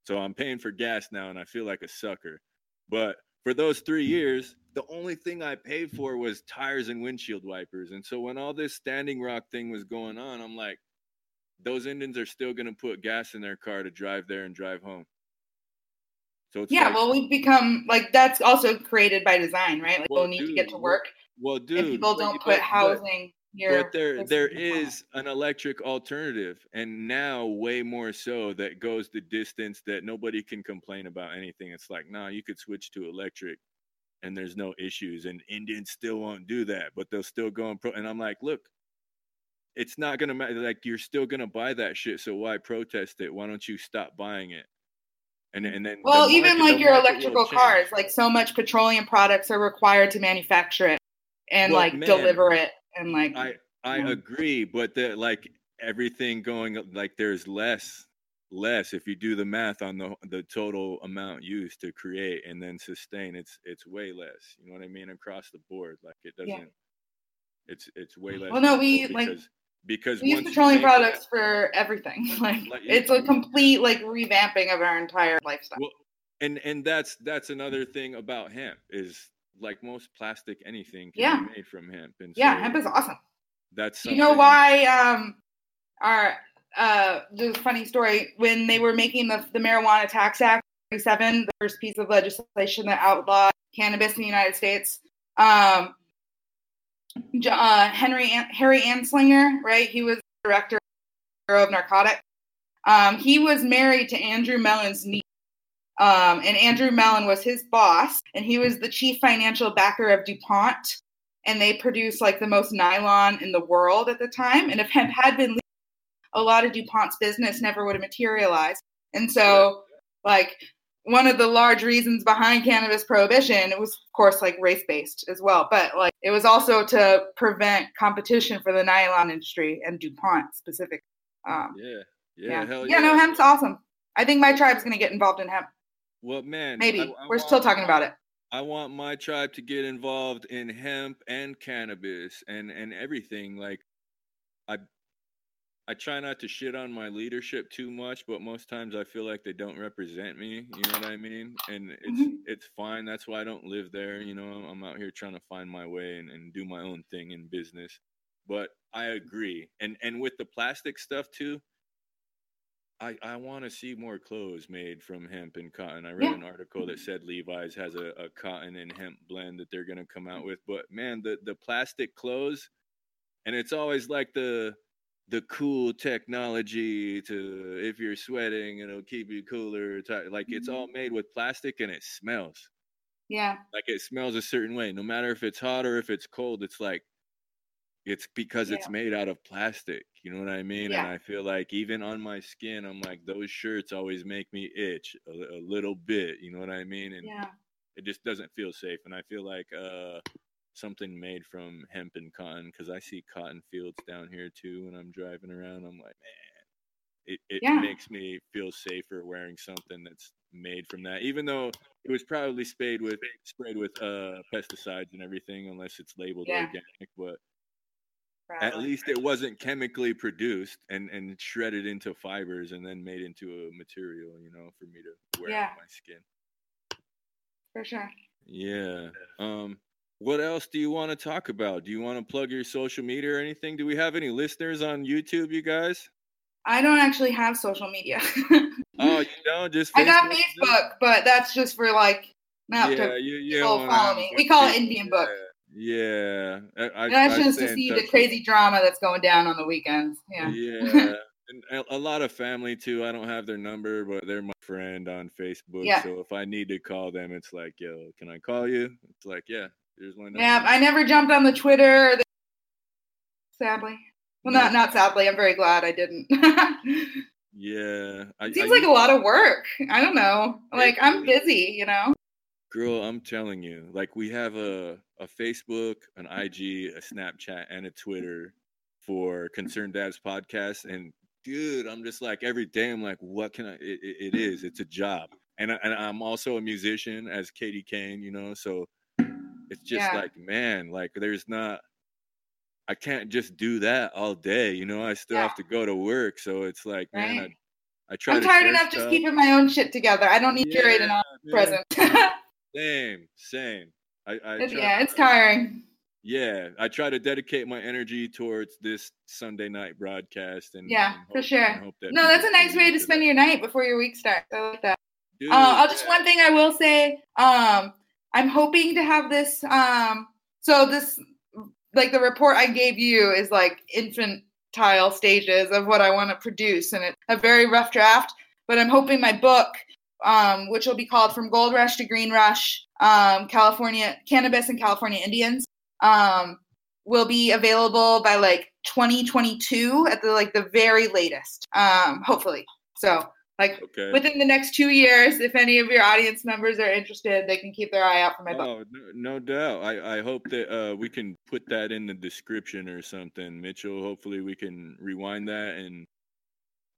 Speaker 1: So I'm paying for gas now, and I feel like a sucker. But for those three years, the only thing I paid for was tires and windshield wipers. And so when all this Standing Rock thing was going on, I'm like, those Indians are still gonna put gas in their car to drive there and drive home. So it's
Speaker 2: yeah,
Speaker 1: like,
Speaker 2: well, we've become like that's also created by design, right? Like
Speaker 1: Well,
Speaker 2: people need to get to
Speaker 1: dude,
Speaker 2: work,
Speaker 1: well, dude,
Speaker 2: and people don't
Speaker 1: but-
Speaker 2: put housing
Speaker 1: but there
Speaker 2: places
Speaker 1: there
Speaker 2: in the
Speaker 1: an electric alternative and now way more so that goes the distance that nobody can complain about anything it's like nah you could switch to electric and there's no issues and indians still won't do that but they'll still go and pro and i'm like look it's not gonna matter like you're still gonna buy that shit so why protest it why don't you stop buying it and and then the
Speaker 2: Well, even
Speaker 1: market-
Speaker 2: like your electrical
Speaker 1: change.
Speaker 2: cars, like so much petroleum products are required to manufacture it and
Speaker 1: Well,
Speaker 2: like
Speaker 1: man,
Speaker 2: deliver it and like
Speaker 1: I I
Speaker 2: Yeah.
Speaker 1: agree, but the like everything going like there's less less if you do the math on the the total amount used to create and then sustain it's it's way less. You know what I mean across the board like it doesn't
Speaker 2: Yeah.
Speaker 1: it's it's way less
Speaker 2: Well, no, we, like,
Speaker 1: because
Speaker 2: we use petroleum
Speaker 1: that-
Speaker 2: products for everything. *laughs* Like,
Speaker 1: Like,
Speaker 2: it's a complete like revamping of our entire lifestyle.
Speaker 1: Well, and and that's that's another thing about hemp is like most plastic anything can
Speaker 2: Yeah.
Speaker 1: be made from hemp. And
Speaker 2: Yeah,
Speaker 1: so
Speaker 2: hemp is awesome.
Speaker 1: that's
Speaker 2: you know why? Um, our uh, there's a funny story when they were making the the marijuana tax act 37, the first piece of legislation that outlawed cannabis in the United States. Um, uh, Henry An- Harry Anslinger, right? He was director of Narcotics. Um, he was married to Andrew Mellon's niece. Um, and Andrew Mellon was his boss, and he was the chief financial backer of DuPont and they produced like the most nylon in the world at the time. And if hemp had been legal, a lot of DuPont's business never would have materialized. And so, like, one of the large reasons behind cannabis prohibition, it was, of course, like race based as well, but like it was also to prevent competition for the nylon industry and DuPont specific. Um,
Speaker 1: Yeah, yeah,
Speaker 2: yeah.
Speaker 1: hell
Speaker 2: yeah,
Speaker 1: yeah.
Speaker 2: no, hemp's awesome. I think my tribe's going to get involved in hemp.
Speaker 1: Well, man,
Speaker 2: Maybe.
Speaker 1: I- I
Speaker 2: We're
Speaker 1: want-
Speaker 2: still talking about it.
Speaker 1: I want my tribe to get involved in hemp and cannabis and and everything. Like, I I try not to shit on my leadership too much, but most times I feel like they don't represent me. You know what I mean? And it's
Speaker 2: Mhm.
Speaker 1: it's fine. That's why I don't live there. You know, I'm, I'm out here trying to find my way and, and do my own thing in business. But I agree, and and with the plastic stuff too. I, I want to see more clothes made from hemp and cotton. I read
Speaker 2: Yeah.
Speaker 1: an article that said Levi's has a, a cotton and hemp blend that they're going to come out with. But man, the, the plastic clothes, and it's always like the the cool technology to if you're sweating, it'll keep you cooler. Like it's all made with plastic and it smells
Speaker 2: Yeah.
Speaker 1: like it smells a certain way no matter if it's hot or if it's cold it's like it's because it's made out of plastic you know what i mean
Speaker 2: yeah.
Speaker 1: and i feel like even on my skin i'm like those shirts always make me itch a, a little bit you know what i mean and
Speaker 2: Yeah.
Speaker 1: it just doesn't feel safe and i feel like uh something made from hemp and cotton because i see cotton fields down here too when i'm driving around i'm like man it, it
Speaker 2: Yeah.
Speaker 1: makes me feel safer wearing something that's made from that even though it was probably sprayed with sprayed with uh pesticides and everything unless it's labeled
Speaker 2: Yeah.
Speaker 1: organic but at least it wasn't chemically produced and and shredded into fibers and then made into a material you know for me to wear
Speaker 2: Yeah.
Speaker 1: on my skin
Speaker 2: For sure.
Speaker 1: yeah um what else do you want to talk about do you want to plug your social media or anything do we have any listeners on youtube you guys
Speaker 2: I don't actually have social media. *laughs*
Speaker 1: oh you don't just
Speaker 2: I got
Speaker 1: Facebook?
Speaker 2: Facebook, but that's just for like not
Speaker 1: yeah,
Speaker 2: to
Speaker 1: you, you
Speaker 2: people follow me. We call it
Speaker 1: Facebook,
Speaker 2: Indian Book.
Speaker 1: Yeah, I, I,
Speaker 2: that's
Speaker 1: I
Speaker 2: just to see the crazy drama that's going down on the weekends. Yeah.
Speaker 1: Yeah, *laughs* and a- a lot of family too. I don't have their number, but they're my friend on Facebook.
Speaker 2: Yeah.
Speaker 1: So if I need to call them, it's like, yo, can I call you? It's like, yeah, here's my number.
Speaker 2: Yeah, I never jumped on the Twitter. The... Sadly, well, not
Speaker 1: No.
Speaker 2: not sadly. I'm very glad I didn't. *laughs*
Speaker 1: Yeah, I,
Speaker 2: it seems
Speaker 1: I
Speaker 2: like a lot of work. I don't know.
Speaker 1: It
Speaker 2: Like I'm busy, you know.
Speaker 1: Girl, I'm telling you, like we have a a Facebook, an IG, a Snapchat, and a Twitter for Concerned Dabs podcast. And dude, I'm just like every day, I'm like, what can I? It, it, it is. It's a job, and I, and I'm also a musician, as Katie Kane, you know. So it's just
Speaker 2: Yeah.
Speaker 1: like, man, like there's not. I can't just do that all day, you know. I still
Speaker 2: Yeah.
Speaker 1: have to go to work, so it's like, man, I, I try.
Speaker 2: I'm tired enough just keeping my own shit together. I don't need
Speaker 1: Yeah,
Speaker 2: all
Speaker 1: man.
Speaker 2: present. *laughs*
Speaker 1: Same, same. I, I
Speaker 2: It's-
Speaker 1: try-
Speaker 2: yeah, it's tiring.
Speaker 1: Yeah, I try to dedicate my energy towards this Sunday night broadcast, and
Speaker 2: Yeah,
Speaker 1: and
Speaker 2: for sure.
Speaker 1: that
Speaker 2: No, that's a nice way to spend
Speaker 1: that.
Speaker 2: your night before your week starts. I like that.
Speaker 1: Dude,
Speaker 2: Uh, I'll just one thing I will say. Um, I'm hoping to have this. Um, so this, like the report I gave you, is like infantile stages of what I want to produce, and it's a very rough draft. But I'm hoping my book, um, which will be called "From Gold Rush to Green Rush: um, California Cannabis and California Indians," um, will be available by like 2022 at the like the very latest. Um, hopefully. So like
Speaker 1: Okay.
Speaker 2: within the next two years, if any of your audience members are interested, they can keep their eye out for my book.
Speaker 1: Oh, no, no doubt. I, I hope that uh, we can put that in the description or something, Mitchell. Hopefully, we can rewind that and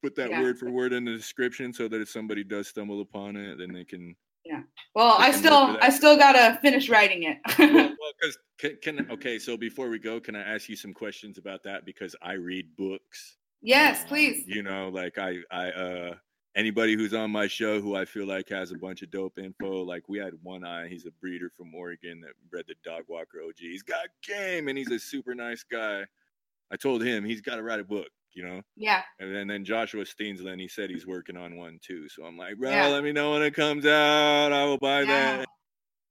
Speaker 1: put that
Speaker 2: Yeah.
Speaker 1: word for word in the description so that if somebody does stumble upon it, then they can. Yeah.
Speaker 2: Well,
Speaker 1: we
Speaker 2: I still I still gotta finish writing it.
Speaker 1: well, because *laughs* can, can okay. So before we go, can I ask you some questions about that? Because I read books.
Speaker 2: yes, please.
Speaker 1: You know, like I, I, uh, anybody who's on my show who I feel like has a bunch of dope info. Like we had one eye, he's a breeder from Oregon that bred the dog walker OG. He's got game and he's a super nice guy. I told him he's got to write a book, you know?
Speaker 2: Yeah.
Speaker 1: And then, then Joshua Steensland, he said he's working on one too. So I'm like, bro,
Speaker 2: Yeah.
Speaker 1: let me know when it comes out. I will buy
Speaker 2: Yeah.
Speaker 1: that.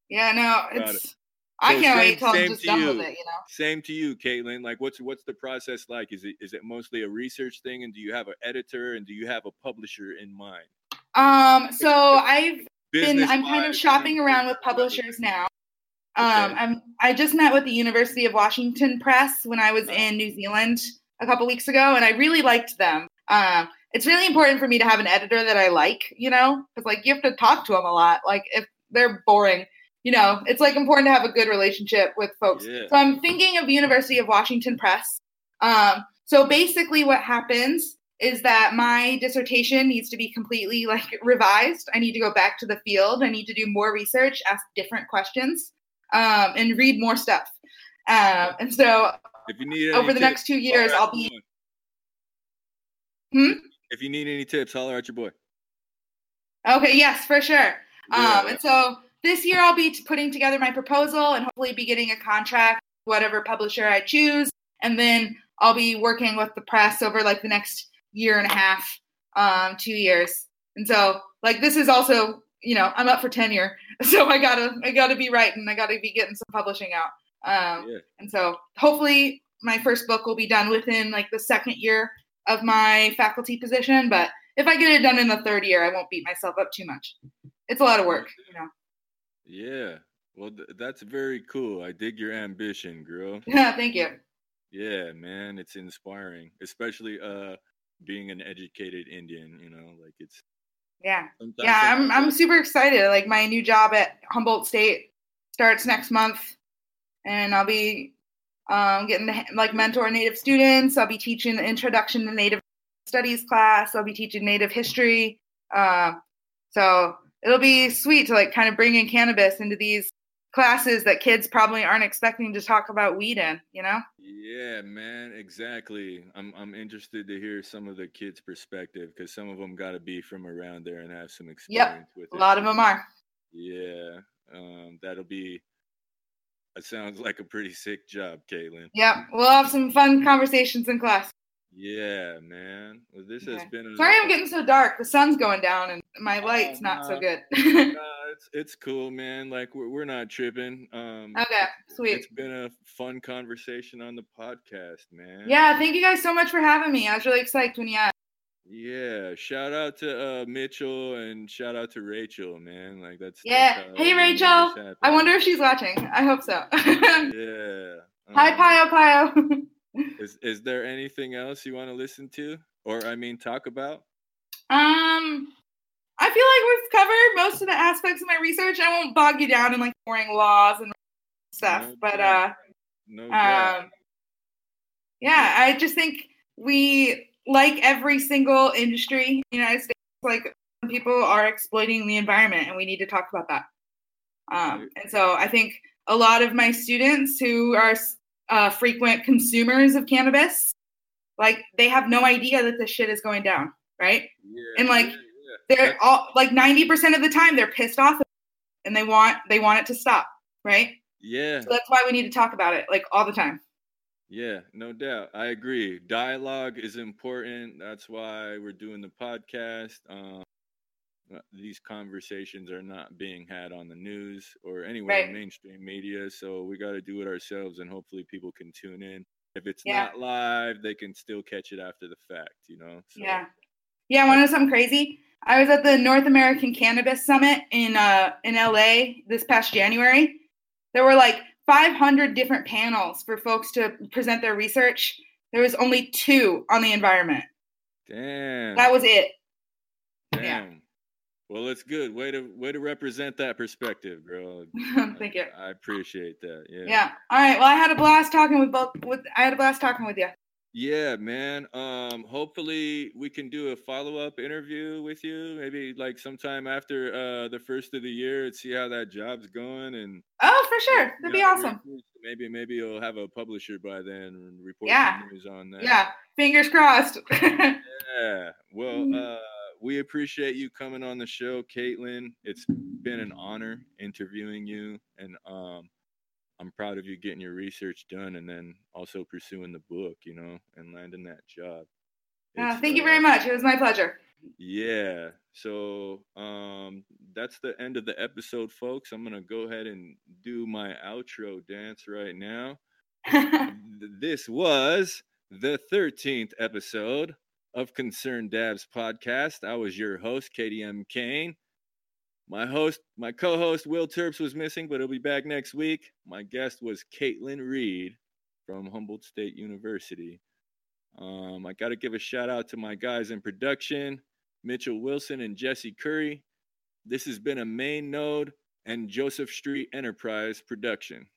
Speaker 2: Yeah, no, it's I can't wait till I'm just
Speaker 1: to
Speaker 2: done
Speaker 1: you.
Speaker 2: with it, you know.
Speaker 1: Same to you, Kaitlin. Like, what's what's the process like? Is it is it mostly a research thing, and do you have an editor, and do you have a publisher in mind?
Speaker 2: Um, so I've been I'm kind of shopping around with publishers now. Um,
Speaker 1: Okay.
Speaker 2: I'm I just met with the University of Washington Press when I was
Speaker 1: Oh.
Speaker 2: in New Zealand a couple weeks ago, and I really liked them. Um, it's really important for me to have an editor that I like, you know, because like you have to talk to them a lot. Like if they're boring, you know, it's like important to have a good relationship with folks.
Speaker 1: Yeah.
Speaker 2: So I'm thinking of University of Washington Press. Um, so basically, what happens is that my dissertation needs to be completely like revised. I need to go back to the field. I need to do more research, ask different questions, um, and read more stuff. Um, and so
Speaker 1: If you need
Speaker 2: over the
Speaker 1: tips,
Speaker 2: next two years, I'll be. Hmm?
Speaker 1: If you need any tips, holler at your boy.
Speaker 2: Okay, yes, for sure.
Speaker 1: Yeah.
Speaker 2: Um, and so this year I'll be putting together my proposal and hopefully be getting a contract, whatever publisher I choose, and then I'll be working with the press over like the next year and a half, um, two years. And so like this is also, you know, I'm up for tenure, *laughs* so I gotta I gotta be writing, I gotta be getting some publishing out. Um,
Speaker 1: yeah.
Speaker 2: and so hopefully my first book will be done within like the second year of my faculty position. But if I get it done in the third year, I won't beat myself up too much. It's a lot of work, you know.
Speaker 1: Yeah. Well, th- that's very cool. I dig your ambition, girl. *laughs*
Speaker 2: Yeah, thank you.
Speaker 1: Yeah, man, it's inspiring, especially uh being an educated Indian. You know, like it's
Speaker 2: Yeah. Yeah, I'm I'm super excited. Like my new job at Humboldt State starts next month and I'll be um, getting to like mentor native students. I'll be teaching the introduction to native studies class. I'll be teaching native history. Uh, so it'll be sweet to like kind of bring in cannabis into these classes that kids probably aren't expecting to talk about weed in, you know?
Speaker 1: Yeah, man, exactly. I'm I'm interested to hear some of the kids' perspective because some of them got to be from around there and have some experience with it.
Speaker 2: A lot of them are.
Speaker 1: Yeah, um, that'll be. It sounds like a pretty sick job, Kaitlin.
Speaker 2: Yep. We'll have some fun conversations in class.
Speaker 1: Yeah, man. Well, this has been. a-
Speaker 2: Sorry I'm getting so dark. The sun's going down and my
Speaker 1: Oh,
Speaker 2: light's not so good. *laughs*
Speaker 1: Nah, it's it's cool, man. Like we're we're not tripping. Um,
Speaker 2: okay, sweet.
Speaker 1: It's been a fun conversation on the podcast, man.
Speaker 2: Yeah, thank you guys so much for having me. I was really excited when you asked.
Speaker 1: Yeah. Shout out to uh, Mitchell and shout out to Rachel, man. Like that's.
Speaker 2: Yeah.
Speaker 1: that's
Speaker 2: Hey,
Speaker 1: we made this
Speaker 2: Rachel. I wonder if she's watching. I hope so. *laughs*
Speaker 1: Yeah.
Speaker 2: Hi,
Speaker 1: um,
Speaker 2: Pio Pio. *laughs*
Speaker 1: Is is there anything else you want to listen to, or I mean, talk about?
Speaker 2: um, I feel like we've covered most of the aspects of my research. I won't bog you down in like boring laws and stuff,
Speaker 1: No
Speaker 2: but uh,
Speaker 1: doubt. No doubt.
Speaker 2: um, yeah, I just think we, like every single industry in the United States, like people are exploiting the environment, and we need to talk about that. Um, and so I think a lot of my students who are uh, frequent consumers of cannabis, like they have no idea that this shit is going down, right?
Speaker 1: Yeah,
Speaker 2: and, like,
Speaker 1: yeah, yeah.
Speaker 2: They're
Speaker 1: That's-
Speaker 2: all like ninety percent of the time they're pissed off, and they want they want it to stop, right?
Speaker 1: yeah.
Speaker 2: So that's why we need to talk about it like all the time.
Speaker 1: Yeah, no doubt. I agree. Dialogue is important. That's why we're doing the podcast. Um, these conversations are not being had on the news or anywhere in
Speaker 2: Right.
Speaker 1: mainstream media, so we got to do it ourselves, and hopefully people can tune in. If it's
Speaker 2: Yeah.
Speaker 1: not live, they can still catch it after the fact. You know. So,
Speaker 2: Yeah. Yeah, want to know something crazy? I was at the North American Cannabis Summit in uh in LA this past January. There were like 500 different panels for folks to present their research. There was only two on the environment.
Speaker 1: Damn.
Speaker 2: That was it.
Speaker 1: damn.
Speaker 2: yeah.
Speaker 1: Well, it's good. Way to way to represent that perspective, girl. *laughs*
Speaker 2: Thank you.
Speaker 1: I appreciate that. Yeah.
Speaker 2: Yeah. All right. Well, I had a blast talking with both. With I had a blast talking with you.
Speaker 1: Yeah, man. Um, hopefully we can do a follow-up interview with you, maybe like sometime after uh the first of the year and see how that job's going and
Speaker 2: Oh, for sure. That'd be
Speaker 1: the
Speaker 2: awesome.
Speaker 1: Maybe maybe you'll have a publisher by then and report
Speaker 2: Yeah.
Speaker 1: some news on that.
Speaker 2: Yeah. Fingers crossed. *laughs*
Speaker 1: Yeah. Well,
Speaker 2: Mhm.
Speaker 1: uh we appreciate you coming on the show, Kaitlin. It's been an honor interviewing you, and um, I'm proud of you getting your research done, and then also pursuing the book, you know, and landing that job.
Speaker 2: Uh, thank you very uh, much. It was my pleasure.
Speaker 1: Yeah. So um, that's the end of the episode, folks. I'm gonna go ahead and do my outro dance right now. *laughs* this was the 13th episode of Concerned Dabs podcast. I was your host, KDM Kane. My host, my co-host Will Terps was missing, but he'll be back next week. My guest was Kaitlin Reed from Humboldt State University. Um, I got to give a shout out to my guys in production, Mitchell Wilson and Jesse Curry. This has been a main node and Joseph Street Enterprise production.